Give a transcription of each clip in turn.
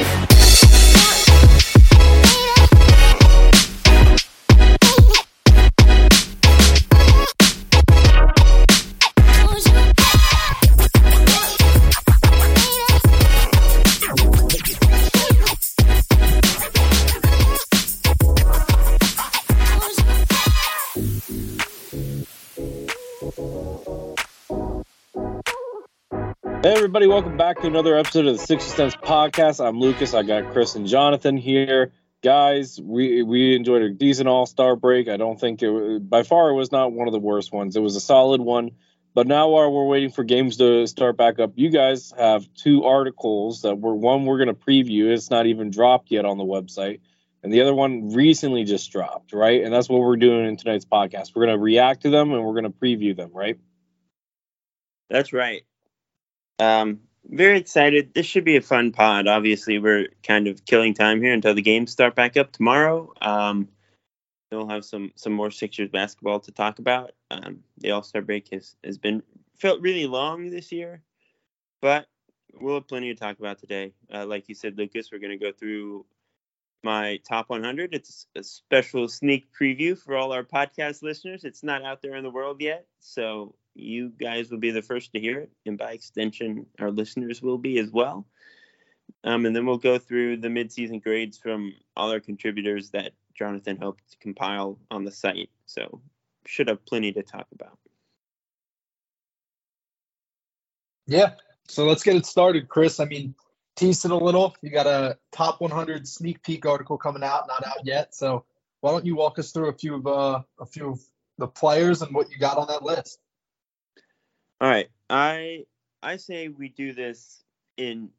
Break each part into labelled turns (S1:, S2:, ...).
S1: Peace.
S2: Hey everybody, welcome back to another episode of the Sixer Sense Podcast. I'm Lucas. I got Chris and Jonathan here. Guys, we we enjoyed a decent all-star break. I don't think it by far it was not one of the worst ones. It was a solid one. But now while we're waiting for games to start back up, you guys have two articles that were one we're going to preview. It's not even dropped yet on the website. And the other one recently just dropped, right? And that's what we're doing in tonight's podcast. We're going to react to them and we're going to preview them, right?
S3: That's right. Um, very excited. This should be a fun pod. Obviously, we're kind of killing time here until the games start back up tomorrow. Um, we'll have some some more Sixers basketball to talk about. Um, the All Star break has has been felt really long this year, but we'll have plenty to talk about today. Uh, like you said, Lucas, we're going to go through my top 100. It's a special sneak preview for all our podcast listeners. It's not out there in the world yet, so you guys will be the first to hear it, and by extension, our listeners will be as well. Um, and then we'll go through the midseason grades from all our contributors that Jonathan helped compile on the site. So should have plenty to talk about.
S4: Yeah. So let's get it started, Chris. I mean, tease it a little. You got a top 100 sneak peek article coming out, not out yet. So why don't you walk us through a few of uh, a few of the players and what you got on that list?
S3: All right. I I say we do this in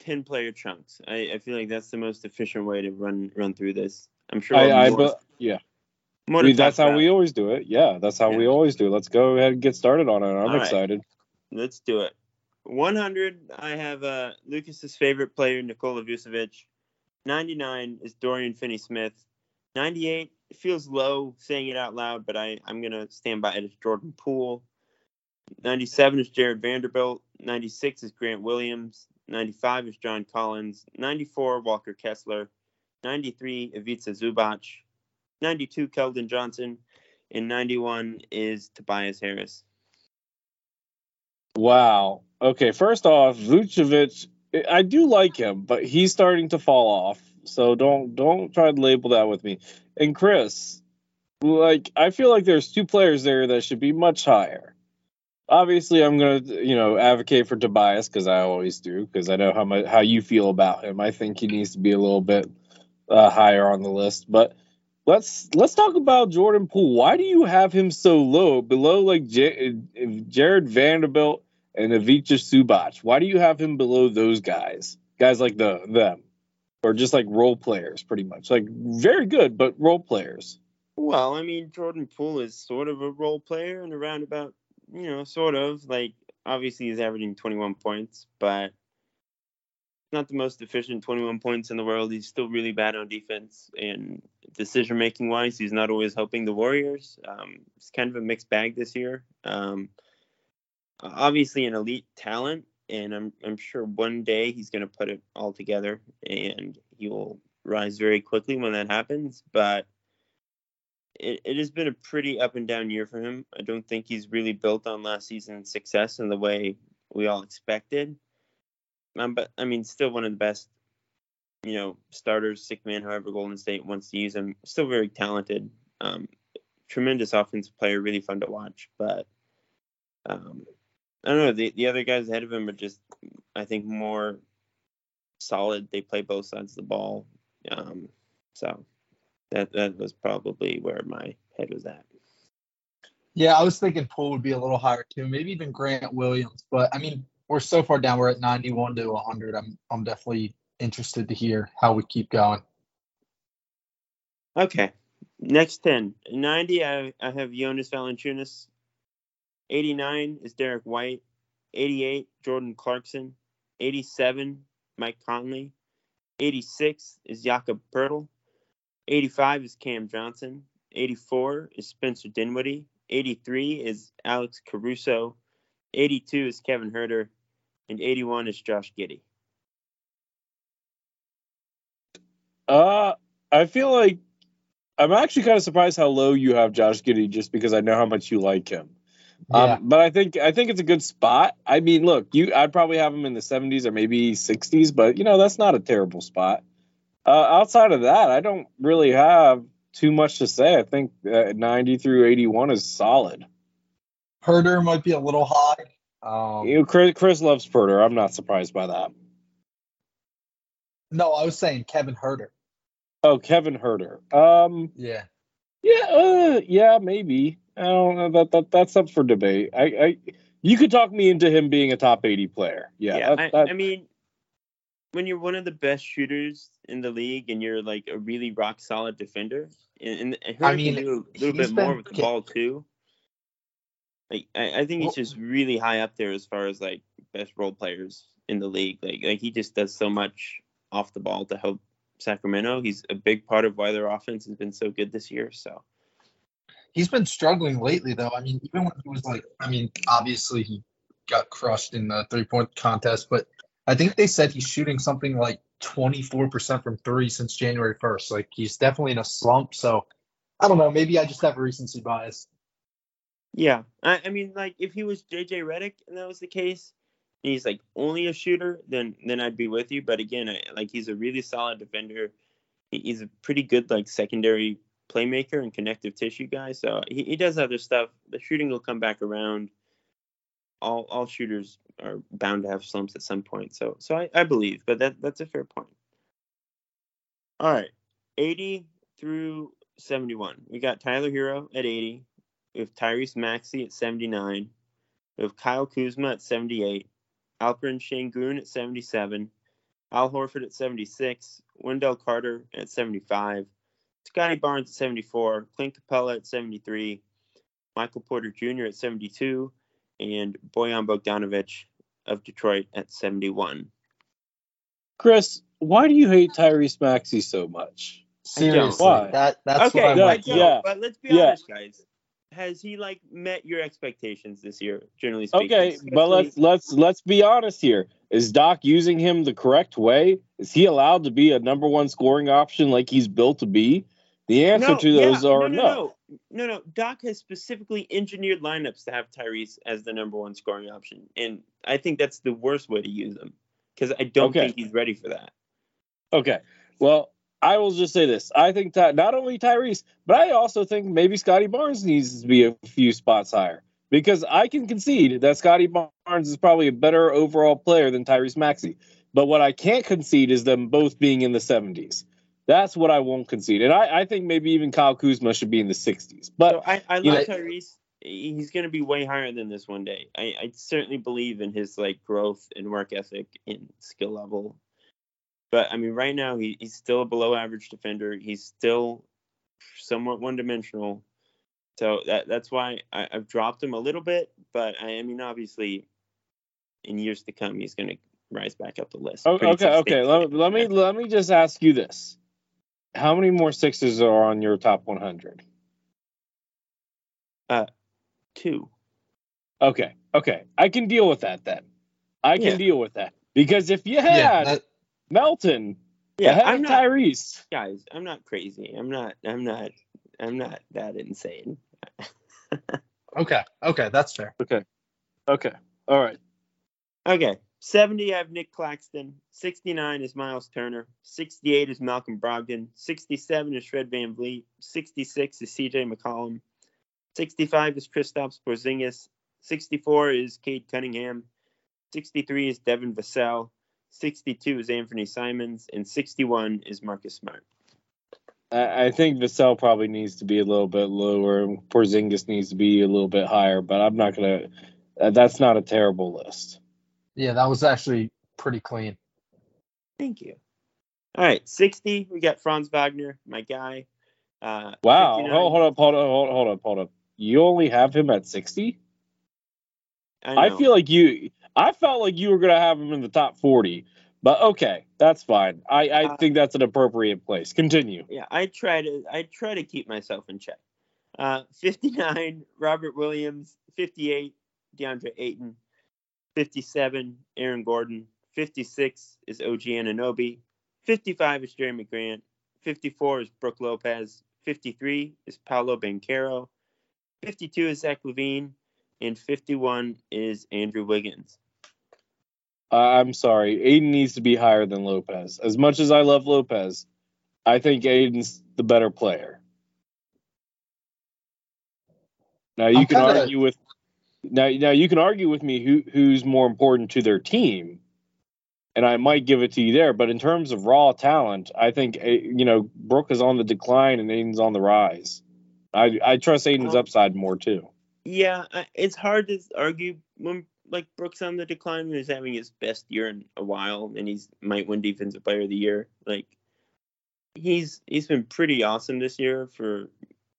S3: 10 player chunks. I, I feel like that's the most efficient way to run run through this. I'm sure.
S2: I, I but, yeah. We, that's how about. we always do it. Yeah, that's how yeah. we always do. It. Let's go ahead and get started on it. I'm All excited.
S3: Right. Let's do it. 100, I have uh, Lucas's favorite player, Nikola Vucevic. 99 is Dorian Finney Smith. 98 feels low saying it out loud, but I, I'm going to stand by it. It's Jordan Poole. 97 is Jarred Vanderbilt. 96 is Grant Williams. 95 is John Collins. 94, Walker Kessler. 93, Ivica Zubac. 92, Keldon Johnson. And 91 is Tobias Harris.
S2: Wow. Okay, first off, Vucevic, I do like him, but he's starting to fall off. So don't don't try to label that with me. And Chris, like I feel like there's two players there that should be much higher obviously I'm gonna you know advocate for Tobias because I always do because I know how much how you feel about him. I think he needs to be a little bit uh, higher on the list. But let's let's talk about Jordan Poole. Why do you have him so low, below like J- Jarred Vanderbilt and Ivica Zubac? Why do you have him below those guys? Guys like the them. Or just like role players, pretty much. Like very good, but role players.
S3: Well, I mean, Jordan Poole is sort of a role player in a roundabout you know, sort of. Like, obviously, he's averaging 21 points, but not the most efficient 21 points in the world. He's still really bad on defense and decision making wise. He's not always helping the Warriors. Um, it's kind of a mixed bag this year. Um, obviously, an elite talent, and I'm I'm sure one day he's going to put it all together and he will rise very quickly when that happens. But it, it has been a pretty up and down year for him. I don't think he's really built on last season's success in the way we all expected. Um, but I mean, still one of the best, you know, starters, sick man, however Golden State wants to use him. Still very talented. Um, tremendous offensive player, really fun to watch. But um, I don't know. The the other guys ahead of him are just, I think, more solid. They play both sides of the ball. Um, so that that was probably where my head was at.
S4: Yeah, I was thinking Poole would be a little higher too, maybe even Grant Williams. But I mean, we're so far down. We're at 91 to 100. I'm I'm definitely interested to hear how we keep going.
S3: Okay. Next 10. 90, I, I have Jonas Valanciunas. 89 is Derrick White. 88, Jordan Clarkson. 87, Mike Conley. 86 is Jakob Poeltl. 85 is Cam Johnson. 84 is Spencer Dinwiddie. 83 is Alex Caruso. 82 is Kevin Huerter. And 81 is Josh Giddey.
S2: Uh, I feel like I'm actually kind of surprised how low you have Josh Giddey, just because I know how much you like him.
S4: Yeah.
S2: Um, but I think I think it's a good spot. I mean, look, you I'd probably have him in the 70s or maybe 60s, but you know that's not a terrible spot. Uh, outside of that, I don't really have too much to say. I think uh, 90 through 81 is solid.
S4: Huerter might be a little high. Um,
S2: You know, Chris, Chris loves Huerter. I'm not surprised by that.
S4: no, I was saying Kevin Huerter.
S2: Oh, Kevin Huerter. Um,
S4: Yeah.
S2: yeah, uh, yeah, maybe. I don't know. That, that that's up for debate. I, I, you could talk me into him being a top 80 player. Yeah,
S3: Yeah,
S2: that-
S3: I,
S2: that-
S3: I mean, when you're one of the best shooters in the league and you're like a really rock solid defender, and, and
S4: I mean,
S3: can do a little bit more
S4: been
S3: with the ball too. Like, I, I think he's
S4: Well-
S3: just really high up there as far as like best role players in the league. Like, like he just does so much off the ball to help Sacramento. He's a big part of why their offense has been so good this year. So
S4: He's been struggling lately, though. I mean, even when he was like, I mean, obviously he got crushed in the three point contest, but I think they said he's shooting something like 24% from three since January 1st. Like, he's definitely in a slump. So, I don't know. Maybe I just have a recency bias.
S3: Yeah, I, I mean, like if he was JJ Redick and that was the case, and he's like only a shooter, then then I'd be with you. But again, I, like he's a really solid defender. He, he's a pretty good like secondary playmaker and connective tissue guy. So he, he does other stuff. The shooting will come back around. All all shooters are bound to have slumps at some point. So so I, I believe, but that that's a fair point. All right, eighty through seventy one. We got Tyler Herro at eighty. We have Tyrese Maxey at 79. We have Kyle Kuzma at 78. Alperen Sengun at 77. Al Horford at 76. Wendell Carter at 75. Scottie Barnes at 74. Clint Capela at 73. Michael Porter Jr. at 72. And Bojan Bogdanovic of Detroit at 71.
S2: Chris, why do you hate Tyrese Maxey so much?
S4: Seriously.
S2: Why?
S4: That, that's
S3: okay,
S4: what I'm
S2: yeah,
S4: like.
S3: don't,
S2: yeah.
S3: but let's be
S2: Yeah.
S3: honest, guys. Has he like met your expectations this year, generally speaking?
S2: Okay, but let's let's let's be honest here. Is Doc using him the correct way? Is he allowed to be a number one scoring option like he's built to be? The answer
S3: No,
S2: to
S3: yeah,
S2: those are
S3: no,
S2: no.
S3: no, no, no. Doc has specifically engineered lineups to have Tyrese as the number one scoring option, and I think that's the worst way to use him because I don't
S2: Okay.
S3: think he's ready for that.
S2: Okay. Well, I will just say this. I think that not only Tyrese, but I also think maybe Scottie Barnes needs to be a few spots higher. Because I can concede that Scottie Barnes is probably a better overall player than Tyrese Maxey. But what I can't concede is them both being in the 70s. That's what I won't concede. And I, I think maybe even Kyle Kuzma should be in the 60s. But
S3: So I, I love
S4: know-
S3: Tyrese. He's going to be way higher than this one day. I, I certainly believe in his like growth and work ethic and skill level. But I mean, right now he, he's still a below average defender. He's still somewhat one dimensional. So that that's why I, I've dropped him a little bit. But I, I mean, obviously, in years to come, he's going to rise back up the list.
S2: Okay, okay. Let, let me let me just ask you this: How many more sixes are on your top 100?
S3: Uh, two.
S2: Okay, okay. I can deal with that then. I can
S3: Yeah.
S2: deal with that because if you had
S4: Yeah, that,
S2: Melton
S3: Yeah,
S2: ahead
S3: I'm
S2: of
S3: not
S2: Tyrese,
S3: guys. I'm not crazy. I'm not. I'm not. I'm not that insane.
S4: okay. Okay. That's fair.
S2: okay, okay, all right.
S3: Okay. 70, I have Nick Claxton. 69 is Miles Turner. 68 is Malcolm Brogdon. 67 is Fred VanVleet. 66 is CJ McCollum. 65 is Kristaps Porzingis. 64 is Cade Cunningham. 63 is Devin Vassell. 62 is Anthony Simons. And 61 is Marcus Smart.
S2: I, think Vassell probably needs to be a little bit lower. Porzingis needs to be a little bit higher, but I'm not gonna. Uh, that's not a terrible list.
S4: Yeah, that was actually pretty clean.
S3: Thank you. All right, 60. We got Franz Wagner, my guy. Uh,
S2: Wow. Hold, hold up, hold up, hold, hold up, hold up. You only have him at 60? I,
S3: know.
S2: feel like you I felt like you were gonna have him in the top 40. But okay, that's fine. I, I
S3: Uh,
S2: think that's an appropriate place. Continue.
S3: yeah, I try to I try to keep myself in check. Uh, 59, Robert Williams. 58, DeAndre Ayton. 57, Aaron Gordon. 56 is OG Anunoby. 55 is Jerami Grant. 54 is Brook Lopez. 53 is Paolo Banchero. 52 is Zach LaVine. And 51 is Andrew Wiggins.
S2: I- I'm sorry. Ayton needs to be higher than Lopez. As much as I love Lopez, I think Ayton's the better player. Now you
S4: I'm
S2: can
S4: kinda-
S2: argue with now now you can argue with me who who's more important to their team, and I might give it to you there. But in terms of raw talent, I think eh, you know Brook is on the decline and Ayton's on the rise. I I trust Ayton's
S3: Um,
S2: upside more too.
S3: Yeah, it's hard to argue when like Brook's on the decline and he's having his best year in a while and he's might win defensive player of the year. Like he's he's been pretty awesome this year for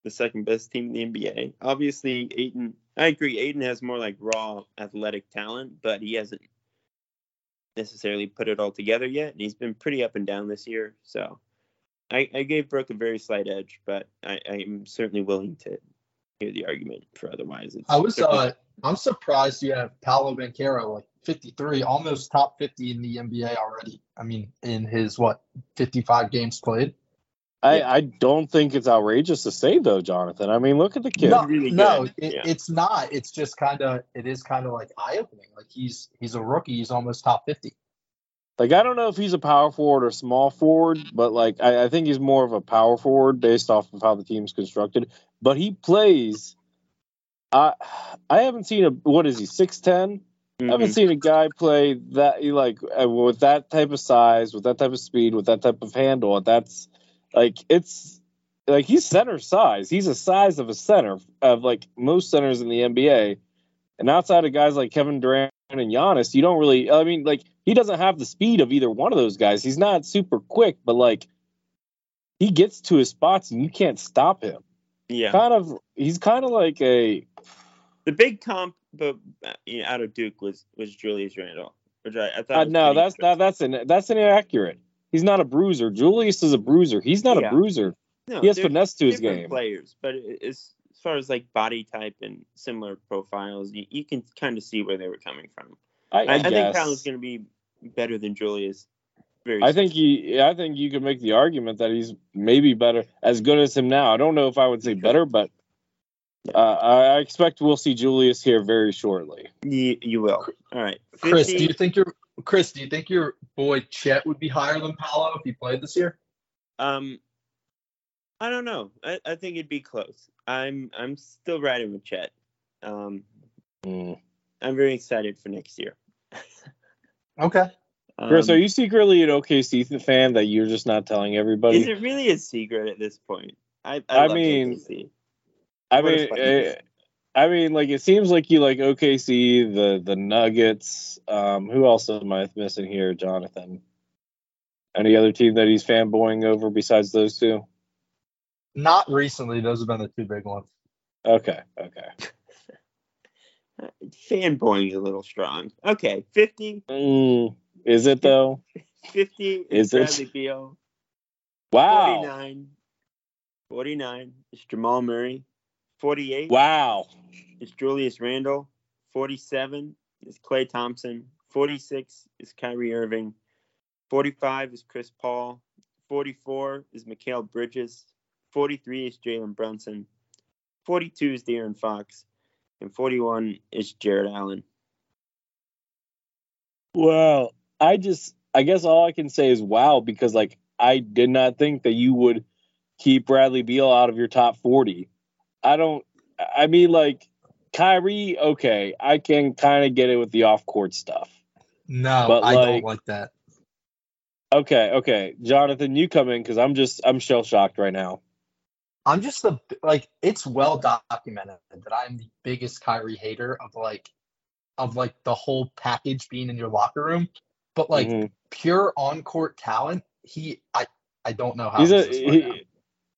S3: the second best team in the NBA. Obviously, Ayton I agree, Ayton has more like raw athletic talent, but he hasn't necessarily put it all together yet, and he's been pretty up and down this year. So I, I gave Brook a very slight edge, but I, I'm certainly willing to hear the argument for otherwise. It's
S4: I was uh I'm surprised you have Paolo Banchero like 53, almost top 50 in the NBA already. I mean, in his what 55 games played.
S2: I,
S3: Yeah.
S2: I don't think it's outrageous to say though, Jonathan. I mean, look at the kid.
S4: No,
S3: really
S4: no, it,
S3: yeah.
S4: it's not. It's just kind of it is kind of like eye opening. Like he's he's a rookie. He's almost top 50.
S2: Like I don't know if he's a power forward or small forward, but like I, I think he's more of a power forward based off of how the team's constructed. But he plays. I I haven't seen a what is he six ten? I haven't
S3: Mhm.
S2: seen a guy play that like uh, with that type of size, with that type of speed, with that type of handle. That's like it's like he's center size. He's a size of a center of like most centers in the NBA. And outside of guys like Kevin Durant and Giannis, you don't really. I mean, like he doesn't have the speed of either one of those guys. He's not super quick, but like he gets to his spots and you can't stop him.
S3: yeah.
S2: Kind of, he's kind of like a
S3: The big comp, but you know, out of Duke was was Julius Randle, which I, I thought.
S2: Uh, no, that's that, that's an that's inaccurate. He's not a bruiser. Julius is a bruiser. He's not
S3: Yeah.
S2: a bruiser.
S3: No,
S2: he has
S3: they're
S2: finesse to his game.
S3: Players, but it's as far as like body type and similar profiles, you, you can kind of see where they were coming from.
S2: I,
S3: I,
S2: I,
S3: I, think
S2: guess.
S3: Paolo's going to be better than Julius. Very.
S2: I think he. I think you could make the argument that he's maybe better, as good as him now. I don't know if I would say better, but uh, I I expect we'll see Julius here very shortly.
S3: you, you will. All right,
S4: Chris, do you think your Chris, do you think your boy Chet would be higher than Paolo if he played this year?
S3: Um, I don't know. I, I think it'd be close. I'm I'm still riding with Chet. Um,
S2: Mm.
S3: I'm very excited for next year.
S4: Okay.
S2: Chris,
S3: Um,
S2: are you secretly an OKC fan that you're just not telling everybody?
S3: Is it really a secret at this point? I I,
S2: I
S3: love
S2: mean,
S3: OKC.
S2: I mean,
S3: fucking business.
S2: I mean, like it seems like you like OKC, the the Nuggets. Um, who else am I missing here, Jonathan? Any other team that he's fanboying over besides those two?
S4: Not recently. Those have been the two big ones.
S2: Okay, okay.
S3: Fanboying is a little strong. Okay, 50,
S2: Mm, is it though?
S3: 50 is,
S2: Is it?
S3: Bradley Beal.
S2: Wow,
S3: 49, 49 is Jamal Murray. 48
S2: wow.
S3: is Julius Randle. 47 is Klay Thompson. 46 is Kyrie Irving. 45 is Chris Paul. 44 is Mikal Bridges. 43 is Jalen Brunson. 42 is De'Aaron Fox. And 41 is Jarrett Allen.
S2: Well, I just, I guess all I can say is wow because like I did not think that you would keep Bradley Beal out of your top forty. I don't. I mean, like Kyrie, okay, I can kind of get it with the off court stuff.
S4: No,
S2: But,
S4: I
S2: like-
S4: don't like that.
S2: Okay, okay, Jonathan, you come in because I'm just, I'm shell shocked right now.
S4: I'm just the like it's well documented that I'm the biggest Kyrie hater of like of like the whole package being in your locker room. but like
S2: Mhm.
S4: pure on court talent, he I I don't know how
S2: he's a
S4: he's this far
S2: he,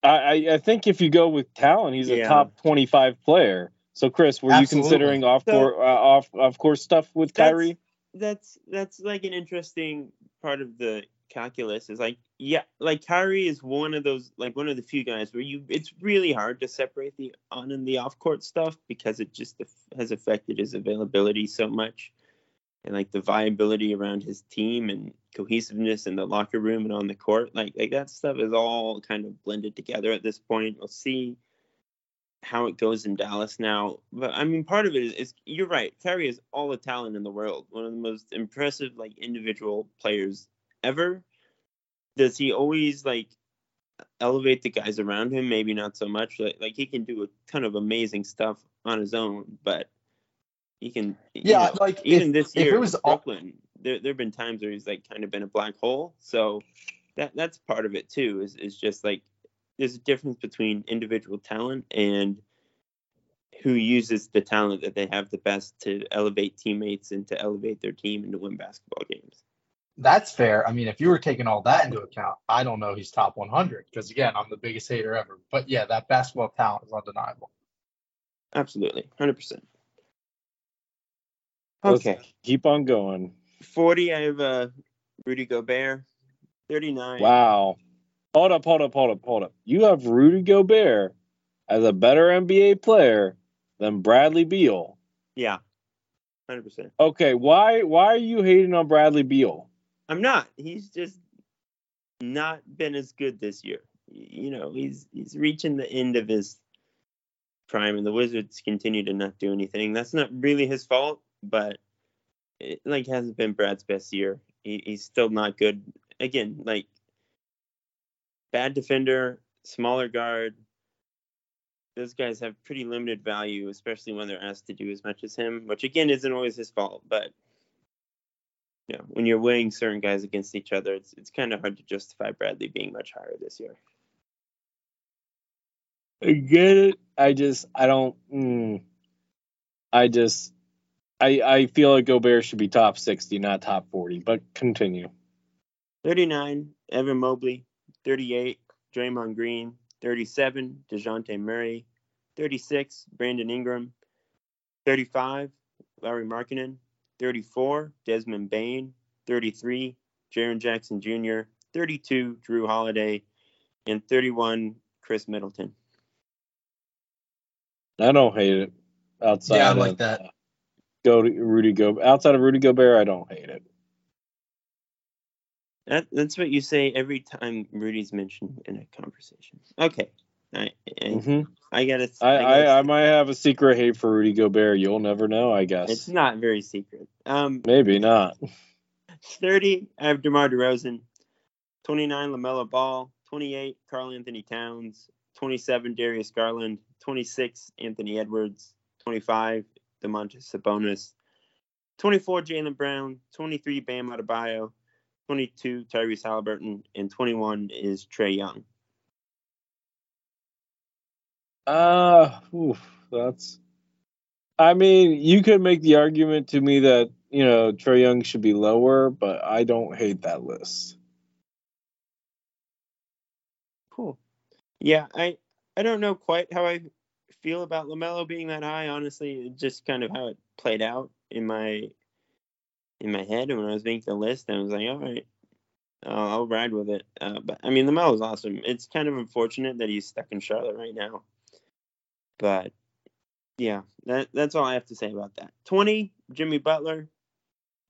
S2: I I- I think if you go with talent, he's a top twenty five player. So Chris, were
S4: Absolutely.
S2: you considering off court uh, off off course stuff with
S3: That's-
S2: Kyrie?
S3: that's that's like an interesting part of the calculus is like yeah like Kyrie is one of those like one of the few guys where you it's really hard to separate the on and the off court stuff because it just has affected his availability so much and like the viability around his team and cohesiveness in the locker room and on the court like like that stuff is all kind of blended together at this point we'll see how it goes in Dallas now. But I mean, part of it is, is you're right. Terry is all the talent in the world. One of the most impressive like individual players ever. Does he always like elevate the guys around him? Maybe not so much. Like, like he can do a ton of amazing stuff on his own, but he can.
S4: Yeah,
S3: know,
S4: like
S3: even
S4: if,
S3: this
S4: if
S3: year
S4: it was
S3: Brooklyn, there there have been times where he's like kind of been a black hole. So that that's part of it too. Is is just like there's a difference between individual talent and who uses the talent that they have the best to elevate teammates and to elevate their team and to win basketball games.
S4: That's fair. I mean, if you were taking all that into account, I don't know he's top 100 because again, I'm the biggest hater ever. But yeah, that basketball talent is undeniable.
S3: Absolutely, hundred percent.
S2: Let's
S3: Okay,
S2: keep on going.
S3: forty. I have uh, Rudy Gobert. Thirty-nine.
S2: Wow. Hold up, hold up, hold up, hold up. You have Rudy Gobert as a better NBA player than Bradley Beal.
S3: Yeah, hundred percent.
S2: Okay, why why are you hating on Bradley Beal?
S3: I'm not. He's just not been as good this year. You know, he's he's reaching the end of his prime, and the Wizards continue to not do anything. That's not really his fault, but it like hasn't been Brad's best year. He, he's still not good. Again, like bad defender, smaller guard. Those guys have pretty limited value, especially when they're asked to do as much as him, which again isn't always his fault, but you know, when you're weighing certain guys against each other, it's it's kind of hard to justify Bradley being much higher this year.
S2: I get it. I just I don't. Mm, I just I I feel like Gobert should be top sixty, not top forty. But continue.
S3: 39, Evan Mobley. 38, Draymond Green. 37, DeJounte Murray. 36, Brandon Ingram. 35, Lauri Markkanen. 34, Desmond Bane. 33, Jaren Jackson Jr. 32, Jrue Holiday. And 31, Khris Middleton.
S2: I don't hate it. Outside,
S4: Yeah, I
S2: of,
S4: like that.
S2: Go to Rudy Gobert. Outside of Rudy Gobert, I don't hate it.
S3: That, that's what you say every time Rudy's mentioned in a conversation. Okay. I, I,
S2: hmm
S3: I gotta.
S2: I,
S3: gotta
S2: I I might have a secret hate for Rudy Gobert. You'll never know. I guess
S3: It's not very secret. Um,
S2: maybe not.
S3: 30, I have DeMar DeRozan. 29, LaMelo Ball. 28, Karl-Anthony Towns. 27, Darius Garland. 26, Anthony Edwards. 25, Domantas Sabonis. 24, Jaylen Brown. 23, Bam Adebayo. 22, Tyrese Halliburton. And 21 is Trae Young.
S2: Uh, oof, that's. I mean, you could make the argument to me that you know Trae Young should be lower, but I don't hate that list.
S3: Cool. Yeah, I I don't know quite how I feel about Lamelo being that high. Honestly, just kind of how it played out in my in my head, when I was making the list, I was like, all right, I'll, I'll ride with it. Uh, but I mean, Lamelo's awesome. It's kind of unfortunate that he's stuck in Charlotte right now, but yeah, that that's all I have to say about that. Twenty, Jimmy Butler.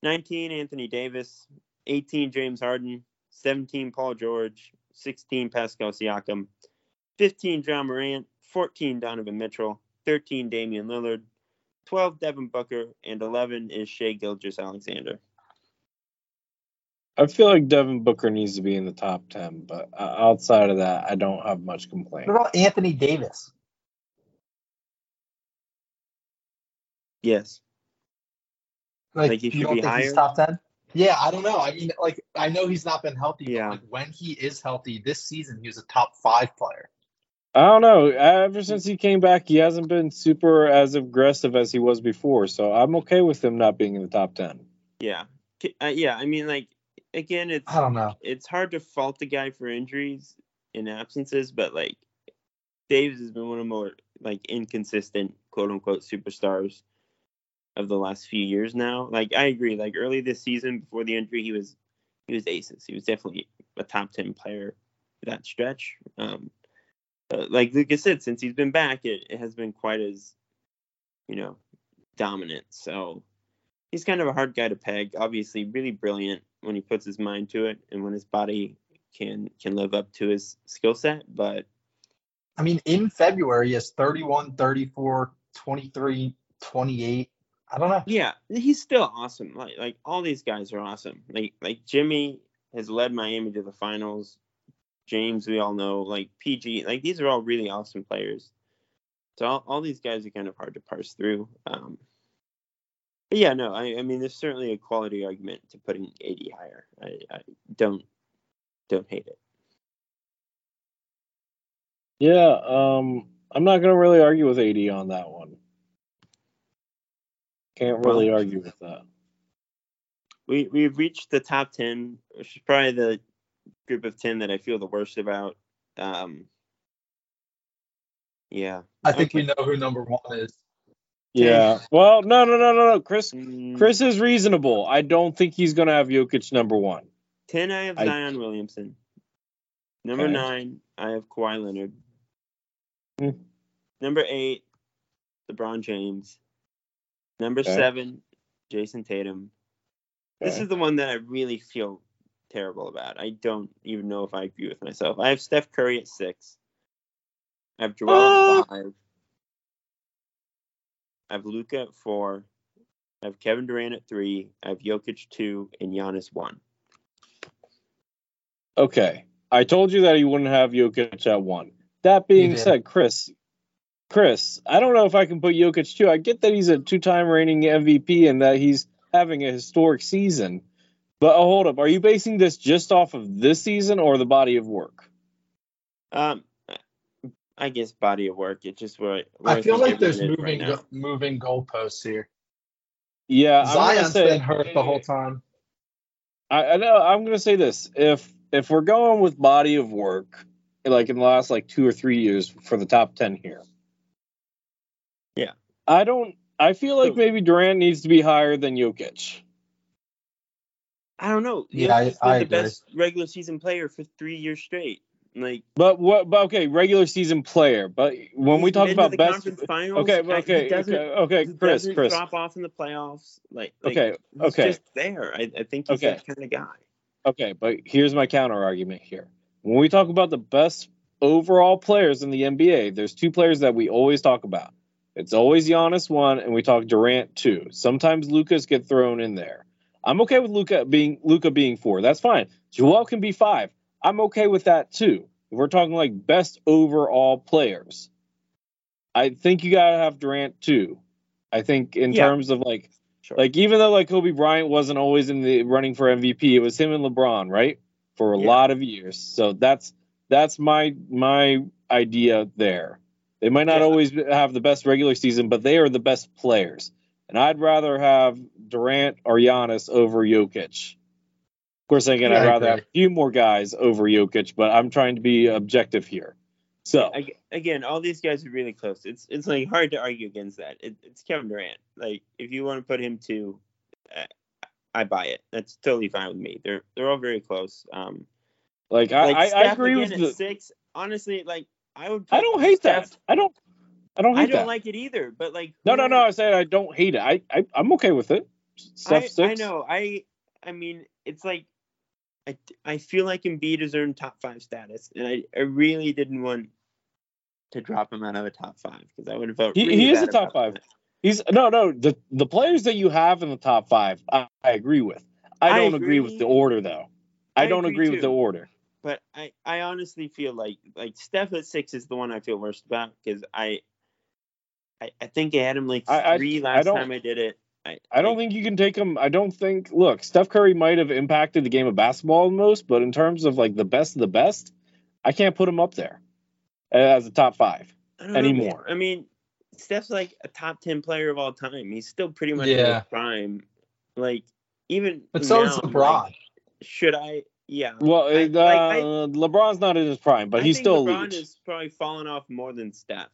S3: Nineteen, Anthony Davis. Eighteen, James Harden. 17 Paul George, 16 Pascal Siakam, 15 Ja Morant, 14 Donovan Mitchell, 13 Damian Lillard, 12 Devin Booker, and 11 is Shai Gilgeous-Alexander.
S2: I feel like Devin Booker needs to be in the top ten, but uh, outside of that, I don't have much complaint.
S4: What about Anthony Davis?
S3: Yes.
S4: Like,
S3: Like, he
S4: you
S3: should
S4: don't
S3: be
S4: think
S3: higher?
S4: he's top 10? Yeah, I don't know. I mean, like, I know he's not been healthy. but,
S3: Yeah.
S4: like, when he is healthy this season, he was a top five player.
S2: I don't know. Ever since he came back, he hasn't been super as aggressive as he was before. So I'm okay with him not being in the top ten.
S3: Yeah. Uh, yeah, I mean, like again, it's
S4: I don't know.
S3: it's hard to fault the guy for injuries and absences, but like Davis has been one of the more like inconsistent quote unquote superstars of the last few years now. Like I agree, like early this season before the injury, he was he was aces. He was definitely a top ten player for that stretch. Um, but like Lucas said, since he's been back, it, it has been quite as you know dominant. So he's kind of a hard guy to peg. Obviously, really brilliant when he puts his mind to it and when his body can can live up to his skill set. But
S4: I mean, in February, he has 31, 34, 23, 28. I don't know.
S3: yeah, he's still awesome. Like like all these guys are awesome. Like like Jimmy has led Miami to the finals. James, we all know, like PG, like these are all really awesome players. So all, all these guys are kind of hard to parse through. Um, but yeah, no, I, I mean, there's certainly a quality argument to putting AD higher. I, I don't don't hate it.
S2: Yeah, um, I'm not gonna really argue with AD on that one. Can't really
S3: Well-
S2: argue with that.
S3: We we've reached the top ten, which is probably the group of ten that I feel the worst about. Um, yeah,
S4: I think
S3: Okay.
S4: we know who number one is.
S2: Yeah. Well, no, no, no, no, no. Chris,
S3: Mm,
S2: Chris is reasonable. I don't think he's gonna have Jokic number one.
S3: ten. I have
S2: I-
S3: Zion Williamson. Number
S2: Okay.
S3: nine, I have Kawhi Leonard.
S2: Hmm.
S3: Number eight, LeBron James. Number
S2: Okay.
S3: seven, Jayson Tatum. This is the one that I really feel terrible about. I don't even know if I agree with myself. I have Steph Curry at six. I have Joel
S2: Ah.
S3: at five. I have Luka at four. I have Kevin Durant at three. I have Jokic two and Giannis one.
S2: Okay. I told you that he wouldn't have Jokic at one. That being
S4: did.
S2: said, Chris, Chris, I don't know if I can put Jokic two. I get that he's a two-time reigning MVP and that he's having a historic season. But uh, hold up, are you basing this just off of this season or the body of work?
S3: Um, I guess body of work. It's just where, where
S4: I feel like there's moving
S3: right
S4: go- moving goalposts here.
S2: Yeah, I'm gonna
S4: Zion's
S2: say-
S4: been hurt the whole time.
S2: I, I know. I'm gonna say this: if if we're going with body of work, like in the last like two or three years for the top ten here,
S3: Yeah.
S2: I don't. I feel like maybe Durant needs to be higher than Jokic.
S3: I don't know.
S4: Yeah, I- I
S3: the
S4: agree.
S3: best regular season player for three years straight. Like
S2: But what? But okay, regular season player. But when we talk about
S3: the
S2: best,
S3: conference finals,
S2: okay, okay, okay, okay, Chris, Chris.
S3: drop off in the playoffs. Like, like
S2: Okay,
S3: he's
S2: okay.
S3: just there. I, I think he's
S2: Okay.
S3: that kind of guy.
S2: Okay, but here's my counter argument here. When we talk about the best overall players in the NBA, there's two players that we always talk about. It's always Giannis one, and we talk Durant two. Sometimes Lucas get thrown in there. I'm okay with Luka being Luka being four. That's fine. Joel can be five. I'm okay with that too. If we're talking like best overall players, I think you gotta have Durant too. I think in
S3: Yeah.
S2: terms of like
S3: Sure.
S2: like even though like Kobe Bryant wasn't always in the running for MVP, it was him and LeBron, right? For a
S3: Yeah.
S2: lot of years. So that's that's my my idea there. They might not
S3: Yeah.
S2: always have the best regular season, but they are the best players. And I'd rather have Durant or Giannis over Jokic. Of course, again,
S4: Yeah,
S2: I'd rather have a few more guys over Jokic, but I'm trying to be objective here. So
S3: again, all these guys are really close. It's it's like hard to argue against that. It, it's Kevin Durant. Like if you want to put him to, uh, I buy it. That's totally fine with me. They're they're all very close. Um,
S2: like I,
S3: like
S2: I, I agree with the
S3: six. Honestly, like I would.
S2: I don't hate
S3: Steph-
S2: that. I don't I don't hate
S3: I don't
S2: that.
S3: like it either. But like
S2: no, no, no. I said I don't hate it. I, I I'm okay with it. Steph
S3: I,
S2: six.
S3: I know. I I mean, it's like I, I feel like Embiid has earned top five status, and I, I really didn't want to drop him out of a top five because I would have felt
S2: He-
S3: really
S2: he is a top five.
S3: that.
S2: He's no, no. The the players that you have in the top five, I, I agree with. I
S3: I
S2: don't agree. with the order though. I,
S3: I
S2: don't
S3: agree
S2: agree with the order.
S3: But I, I honestly feel like like Steph at six is the one I feel worst about because I, I I think I had him like
S2: I- I-
S3: three
S2: I
S3: last
S2: don't-
S3: time I did it. I,
S2: I don't think you can take him. I don't think. Look, Steph Curry might have impacted the game of basketball the most, but in terms of like the best of the best, I can't put him up there as a top five.
S3: I don't know,
S2: anymore.
S3: I mean, Steph's like a top ten player of all time. He's still pretty much in
S4: Yeah.
S3: his prime. Like even
S4: But so is
S3: now, I'm
S4: LeBron.
S3: like, should I? Yeah.
S2: Well,
S3: I-
S2: uh,
S3: like, I-
S2: LeBron's not in his prime, but
S3: I
S2: he's
S3: think
S2: still
S3: LeBron
S2: elite.
S3: is probably fallen off more than Steph.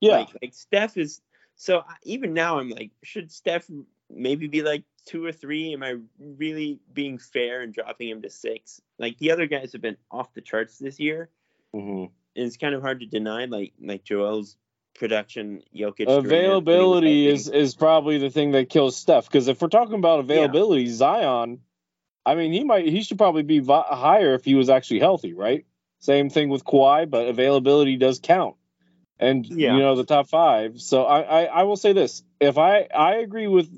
S2: Yeah.
S3: Like, like Steph is. So even now, I'm like, should Steph maybe be like two or three? Am I really being fair and dropping him to six? Like the other guys have been off the charts this year,
S2: Mhm.
S3: and it's kind of hard to deny. Like like Joel's production, Jokic
S2: Availability
S3: pretty
S2: is is probably the thing that kills Steph. Because if we're talking about availability, Zion, I mean, he might he should probably be vi- higher if he was actually healthy, right? Same thing with Kawhi, but availability does count. And
S3: Yeah.
S2: you know the top five. So I, I I will say this: if I I agree with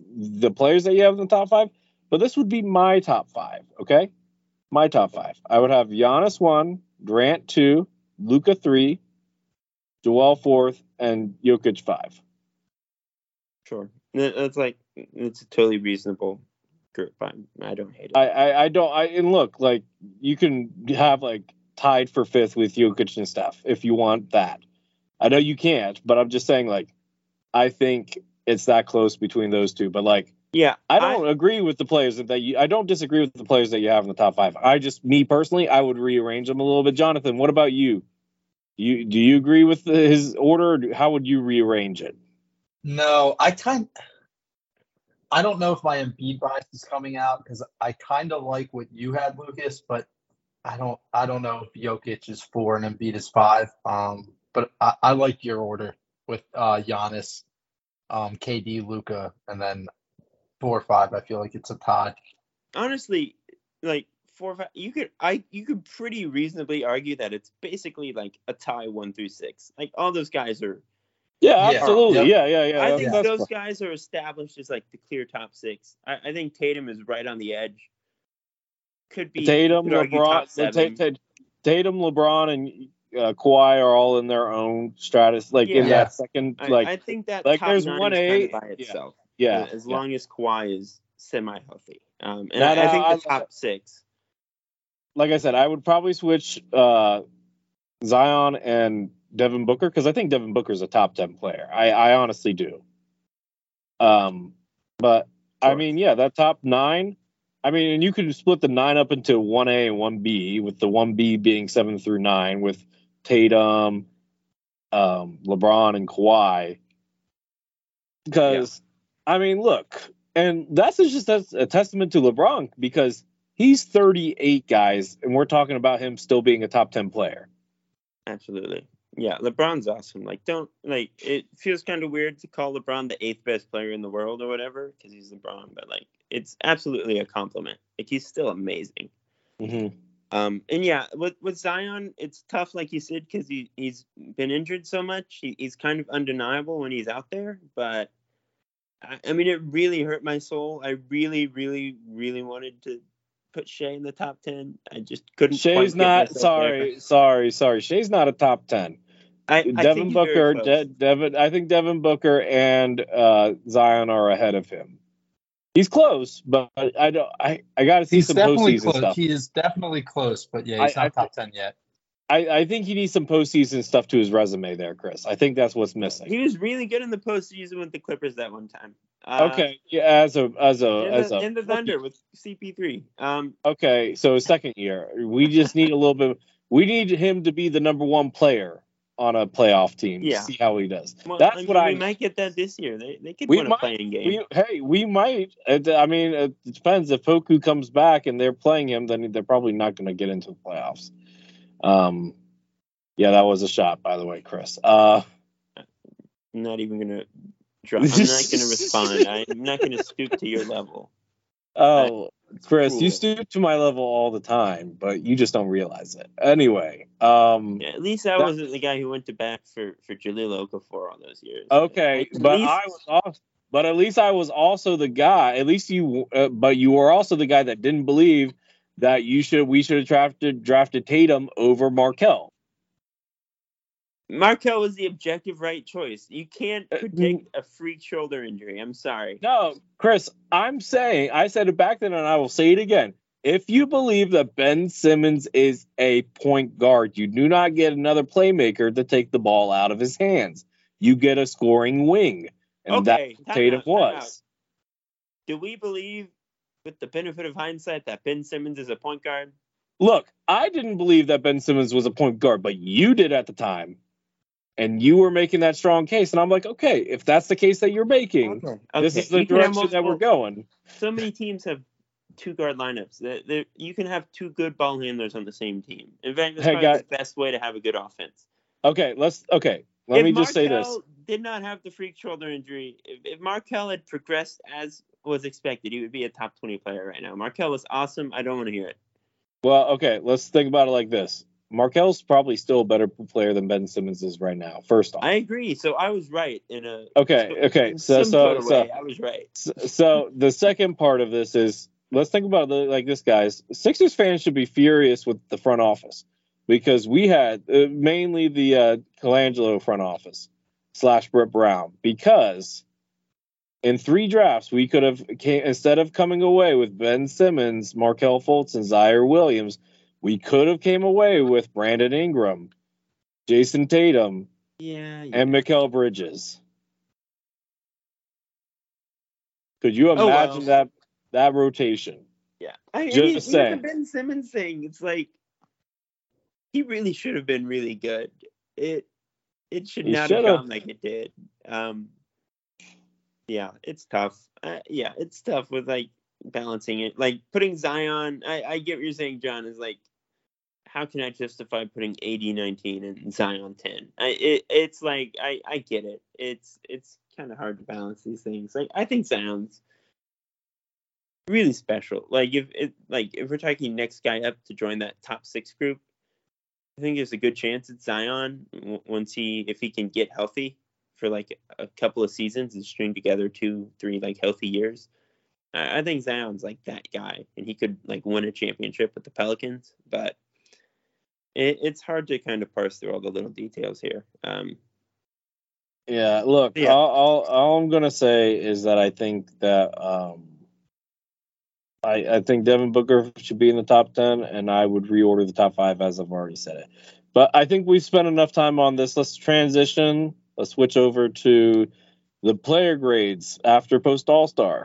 S2: the players that you have in the top five, but this would be my top five. Okay, my top five. I would have Giannis one, Durant two, Luka three, Joel fourth, and Jokic five.
S3: Sure, that's like it's a totally reasonable group. I I don't hate it.
S2: I, I, I don't. I and look like you can have like tied for fifth with Jokic and Steph if you want that. I know you can't, but I'm just saying like I think it's that close between those two. But like
S3: yeah,
S2: I don't agree with the players that, that you. I don't disagree with the players that you have in the top five. I just me personally, I would rearrange them a little bit. Jonathan, what about you? You do you agree with the, his order? Or do- how would you rearrange it?
S4: No, I kind. I don't know if my Embiid bias is coming out because I kind of like what you had, Lucas, but I don't. I don't know if Jokic is four and Embiid is five. Um, but I, I like your order with uh Giannis, um, KD, Luka, and then four or five. I feel like it's a tie.
S3: honestly, like four, or five, you could I you could pretty reasonably argue that it's basically like a tie one through six. Like all those guys are.
S2: Yeah,
S4: Yeah.
S2: absolutely.
S4: Yep.
S2: Yeah, yeah, yeah.
S3: I think
S2: that's
S3: those guys are established as like the clear top six. I, I think Tatum is right on the edge. Could be
S2: Tatum,
S3: could
S2: LeBron, Ta- Tatum, LeBron, and uh, Kawhi are all in their own stratus. Like in that second, like
S3: I think that
S2: like
S3: top
S2: there's one A-
S3: by
S2: yeah.
S3: itself.
S2: yeah,
S3: as
S2: yeah.
S3: long as Kawhi is semi healthy. Um, and
S2: No,
S3: I, I think
S2: I-
S3: the top six.
S2: like I said, I would probably switch uh, Zion and Devin Booker because I think Devin Booker is a top ten player. I, I honestly do. Um, but I mean, yeah, that top nine. I mean, and you could split the nine up into one A and one B, with the one B being seven through nine, with Tatum, um, LeBron, and Kawhi. Because I mean, look, and that's just a, a testament to LeBron because he's 38 guys, and we're talking about him still being a top 10 player.
S3: Absolutely. Yeah, LeBron's awesome. Like, don't like. It feels kind of weird to call LeBron the eighth best player in the world or whatever because he's LeBron, but like, it's absolutely a compliment. Like, he's still amazing.
S2: Mm-hmm.
S3: Um, and yeah, with with Zion, it's tough, like you said, because he he's been injured so much. He, he's kind of undeniable when he's out there, but I, I mean, it really hurt my soul. I really, really, really wanted to put Shai in the top ten. I just couldn't. Shai's
S2: not sorry,
S3: there.
S2: sorry, sorry. Shai's not a top 10.
S3: I, I
S2: Devin Booker. De- Devin, I think Devin Booker and uh, Zion are ahead of him. He's close, but I don't. I, I got to see
S4: He's
S2: some
S4: definitely
S2: postseason
S4: close.
S2: stuff.
S4: He is definitely close, but yeah, he's
S2: I-
S4: not
S2: I
S4: top ten yet.
S2: I, I think he needs some postseason stuff to his resume there, Chris. I think that's what's missing.
S3: He was really good in the postseason with the Clippers that one time. Uh,
S2: okay, yeah, as a as a
S3: In
S2: as a
S3: in the Thunder with CP3. Um,
S2: Okay, so second year, we just need a little bit. We need him to be the number one player on a playoff team.
S3: Yeah.
S2: See how he does.
S3: well,
S2: That's
S3: I mean,
S2: what I.
S3: we might get that this year. They they could win a play-in game.
S2: we, hey, we might. I mean, it depends. If Poku comes back and they're playing him, then they're probably not going to get into the playoffs. Um, yeah, that was a shot, by the way, Chris. Uh,
S3: I'm not even gonna. Drop, I'm not gonna respond. I'm not gonna stoop to your level.
S2: Oh, Chris, you stoop to my level all the time, but you just don't realize it. Anyway, um,
S3: Yeah, at least I
S2: That-
S3: wasn't the guy who went to bat for for Jahlil Okafor all those years.
S2: Okay, but
S3: least-
S2: I was also, but at least I was also the guy. At least you, uh, but you were also the guy that didn't believe that you should we should have drafted drafted Tatum over Markelle.
S3: Markelle was the objective right choice. You can't
S2: Uh,
S3: predict a freak shoulder injury. I'm sorry.
S2: No, Chris, I'm saying I said it back then, and I will say it again. If you believe that Ben Simmons is a point guard, you do not get another playmaker to take the ball out of his hands. You get a scoring wing, and
S3: Okay, time
S2: Tatum
S3: out,
S2: was.
S3: Do we believe with the benefit of hindsight that Ben Simmons is a point guard?
S2: Look, I didn't believe that Ben Simmons was a point guard, but you did at the time. And you were making that strong case. And I'm like, okay, if that's the case that you're making, this
S3: Okay,
S2: is the
S3: you can have
S2: direction that we're going.
S3: So many teams have two guard lineups. That that- You can have two good ball handlers on the same team. In fact, that's
S2: Hey,
S3: probably
S2: guy-
S3: the best way to have a good offense.
S2: Okay, let's okay. Let
S3: if
S2: me just say this.
S3: Did not have the freak shoulder injury. If, if Markelle had progressed as was expected, he would be a top twenty player right now. Markelle was awesome. I don't want to hear it.
S2: Well, okay, let's think about it like this. Markelle's probably still a better player than Ben Simmons is right now. First off,
S3: I agree. So I was right in a
S2: Okay, okay, so- so- so-
S3: way, I was right.
S2: so, so the second part of this is let's think about it like this, guys. Sixers fans should be furious with the front office because we had uh, mainly the uh, Colangelo front office slash Brett Brown because in three drafts we could have came, instead of coming away with Ben Simmons, Markelle Fultz, and Zaire Williams, we could have came away with Brandon Ingram, Jayson Tatum,
S3: Yeah. yeah.
S2: and Mikal Bridges. Could you
S3: Oh, well.
S2: imagine that that rotation?
S3: Yeah, I, I
S2: Just
S3: mean,
S2: saying.
S3: the Ben Simmons thing. It's like he really should have been really good. It it should
S2: He
S3: not have. gone like it did. Um, yeah, it's tough. Uh, yeah, it's tough with like balancing it. Like putting Zion. I I get what you're saying, John. Is like how can I justify putting AD 19 and Zion 10? I, it, it's like I I get it. It's it's kind of hard to balance these things. Like I think Zion's really special. Like if it like if we're talking next guy up to join that top six group, I think there's a good chance it's Zion once he if he can get healthy for like a couple of seasons and string together two three like healthy years. I, I think Zion's like that guy, and he could like win a championship with the Pelicans, but. It, it's hard to kind of parse through all the little details here. Um,
S2: Yeah, look,
S3: Yeah.
S2: All, all all I'm gonna say is that I think that um, I I think Devin Booker should be in the top ten, and I would reorder the top five as I've already said it. But I think we've spent enough time on this. Let's transition. Let's switch over to the player grades after post All Star.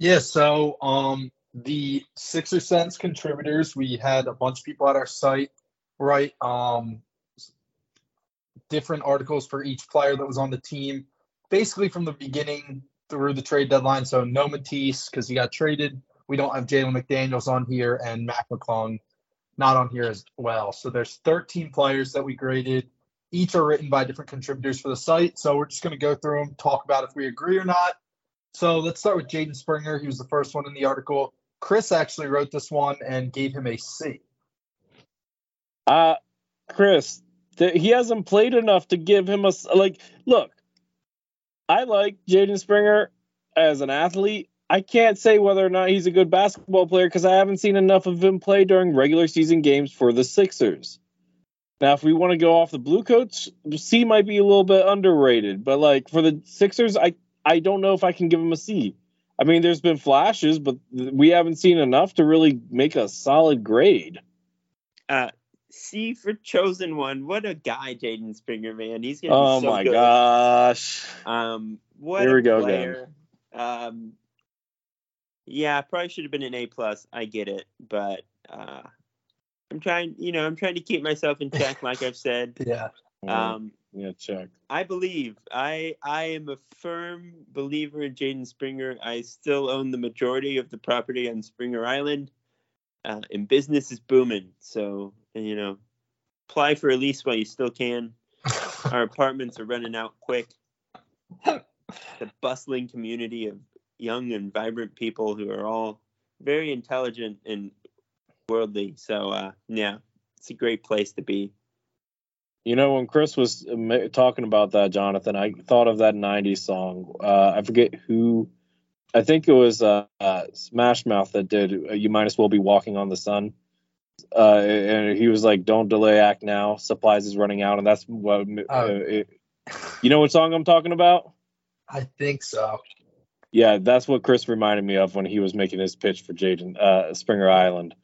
S4: Yeah, so um the Sixer Sense contributors, we had a bunch of people at our site, write Um different articles for each player that was on the team, basically from the beginning through the trade deadline. So no Matisse because he got traded. We don't have Jalen McDaniels on here and Mac McClung not on here as well. So there's 13 players that we graded. Each are written by different contributors for the site. So we're just going to go through them, talk about if we agree or not. So let's start with Jaden Springer. He was the first one in the article. Chris actually wrote this one and gave him a C.
S2: Uh, Chris, th- he hasn't played enough to give him a like. Look, I like Jaden Springer as an athlete. I can't say whether or not he's a good basketball player because I haven't seen enough of him play during regular season games for the Sixers. Now, if we want to go off the blue coats, C might be a little bit underrated, but like for the Sixers, I I don't know if I can give him a C. I mean, there's been flashes, but we haven't seen enough to really make a solid grade.
S3: uh, C for chosen one. What a guy, Jaden Springer, man. He's gonna
S2: Oh
S3: be so
S2: my
S3: good.
S2: gosh.
S3: Um, what
S2: Here
S3: a
S2: we go
S3: player. Um, yeah, probably should have been an A plus. I get it, but uh, I'm trying. You know, I'm trying to keep myself in check, like I've said.
S4: Yeah.
S3: Um,
S2: Yeah, check.
S3: I believe. I I am a firm believer in Jaden Springer. I still own the majority of the property on Springer Island, uh, and business is booming. So you know, apply for a lease while you still can. Our apartments are running out quick. The bustling community of young and vibrant people who are all very intelligent and worldly. So uh, yeah, it's a great place to be.
S2: You know, when Chris was uh, talking about that, Jonathan, I thought of that '90s song. Uh, I forget who. I think it was uh, uh, Smash Mouth that did. uh, You might as well be walking on the sun. Uh, and he was like, "Don't delay, act now. Supplies is running out." And that's what. It, you know what song I'm talking about?
S4: I think so.
S2: Yeah, that's what Chris reminded me of when he was making his pitch for Jaden uh, Springer Island.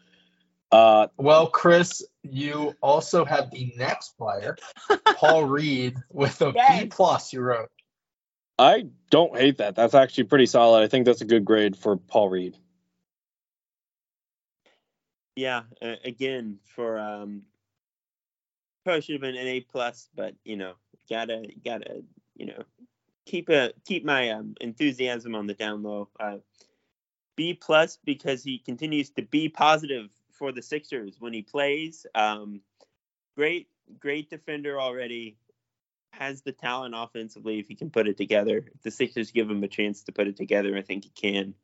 S2: Uh,
S4: Well, Chris, you also have the next player, Paul Reed, with a B
S3: Yes.
S4: plus. You wrote.
S2: I don't hate that. That's actually pretty solid. I think that's a good grade for Paul Reed.
S3: Yeah, uh, again for um, probably should have been an A plus, but you know, gotta gotta you know keep a keep my um, enthusiasm on the down low. Uh, B plus because he continues to be positive for the Sixers when he plays. Um, great great defender already. Has the talent offensively if he can put it together. If the Sixers give him a chance to put it together, I think he can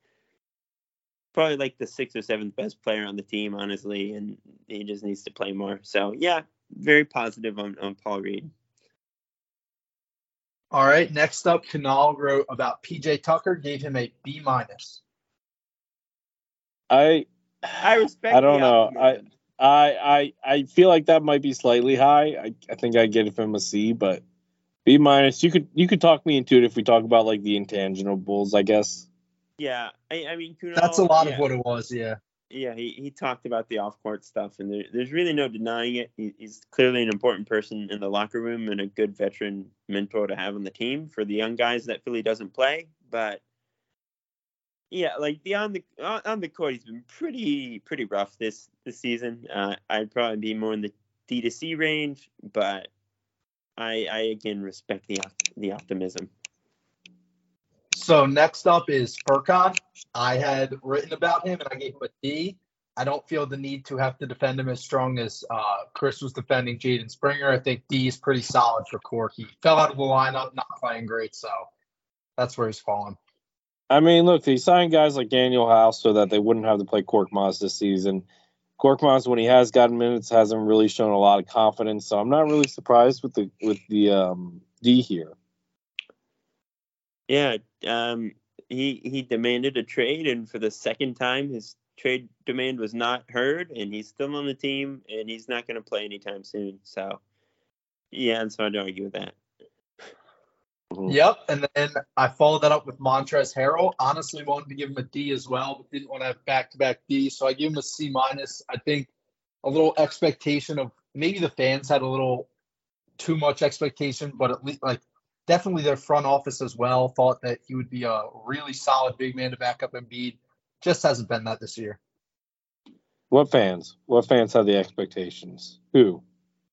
S3: probably like the sixth or seventh best player on the team, honestly, and he just needs to play more. So yeah, very positive on, on Paul Reed.
S4: All right. Next up, Kunal wrote about PJ Tucker, gave him a B minus.
S2: I
S3: I respect.
S2: I don't
S3: the
S2: know.
S3: optimism.
S2: I I I feel like that might be slightly high. I, I think I'd get him a C, but B minus. You could you could talk me into it if we talk about like the intangibles, I guess.
S3: yeah, I, I mean, Kunal,
S4: That's a lot
S3: yeah,
S4: of what it was. Yeah.
S3: Yeah, he, he talked about the off court stuff, and there, there's really no denying it. He, he's clearly an important person in the locker room and a good veteran mentor to have on the team for the young guys that Philly doesn't play. But yeah, like beyond the on, the court, he's been pretty pretty rough this this season. Uh, I'd probably be more in the D to C range, but I I again respect the the optimism.
S4: So next up is Furkan. I had written about him and I gave him a D. I don't feel the need to have to defend him as strong as uh, Chris was defending Jaden Springer. I think D is pretty solid for Cork. He fell out of the lineup, not playing great, so that's where he's falling.
S2: I mean, look, they signed guys like Danuel House so that they wouldn't have to play Korkmaz this season. Korkmaz, when he has gotten minutes, hasn't really shown a lot of confidence. So I'm not really surprised with the with the um, D here.
S3: Yeah, um, he he demanded a trade, and for the second time, his trade demand was not heard, and he's still on the team, and he's not going to play anytime soon. So, yeah, it's hard to argue with that.
S2: Mhm.
S4: Yep. And then I followed that up with Montrezl Harrell. Honestly, wanted to give him a D as well, but didn't want to have back to back D. So I gave him a C minus. I think a little expectation of maybe the fans had a little too much expectation, but at least like definitely their front office as well thought that he would be a really solid big man to back up Embiid. Just hasn't been that this year.
S2: What fans? What fans have the expectations? Who?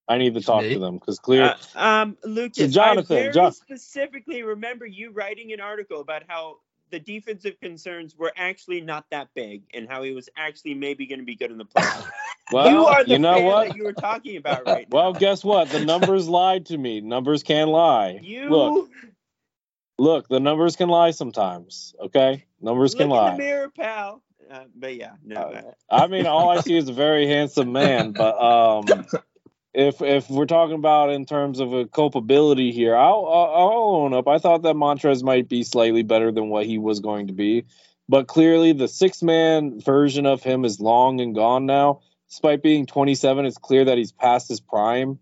S2: I need to talk
S4: Me?
S2: to them because clear.
S3: Uh, um, Lucas,
S2: Jonathan,
S3: I very
S2: Jon-
S3: specifically remember you writing an article about how the defensive concerns were actually not that big, and how he was actually maybe going to be good in the playoffs.
S2: well,
S3: you are the
S2: know
S3: fan
S2: what?
S3: that you were talking about right now.
S2: Well,
S3: now.
S2: guess what? The numbers lied to me. Numbers can lie.
S3: you
S2: Look, look, the numbers can lie sometimes. Okay, numbers
S3: look
S2: can
S3: in
S2: lie.
S3: the mirror, pal. Uh, but yeah, no.
S2: Uh, I mean, all I see is a very handsome man. But um, if if we're talking about in terms of a culpability here, I'll, I'll own up. I thought that Montrezl might be slightly better than what he was going to be, but clearly the six man version of him is long and gone now. Despite being 27, it's clear that he's past his prime.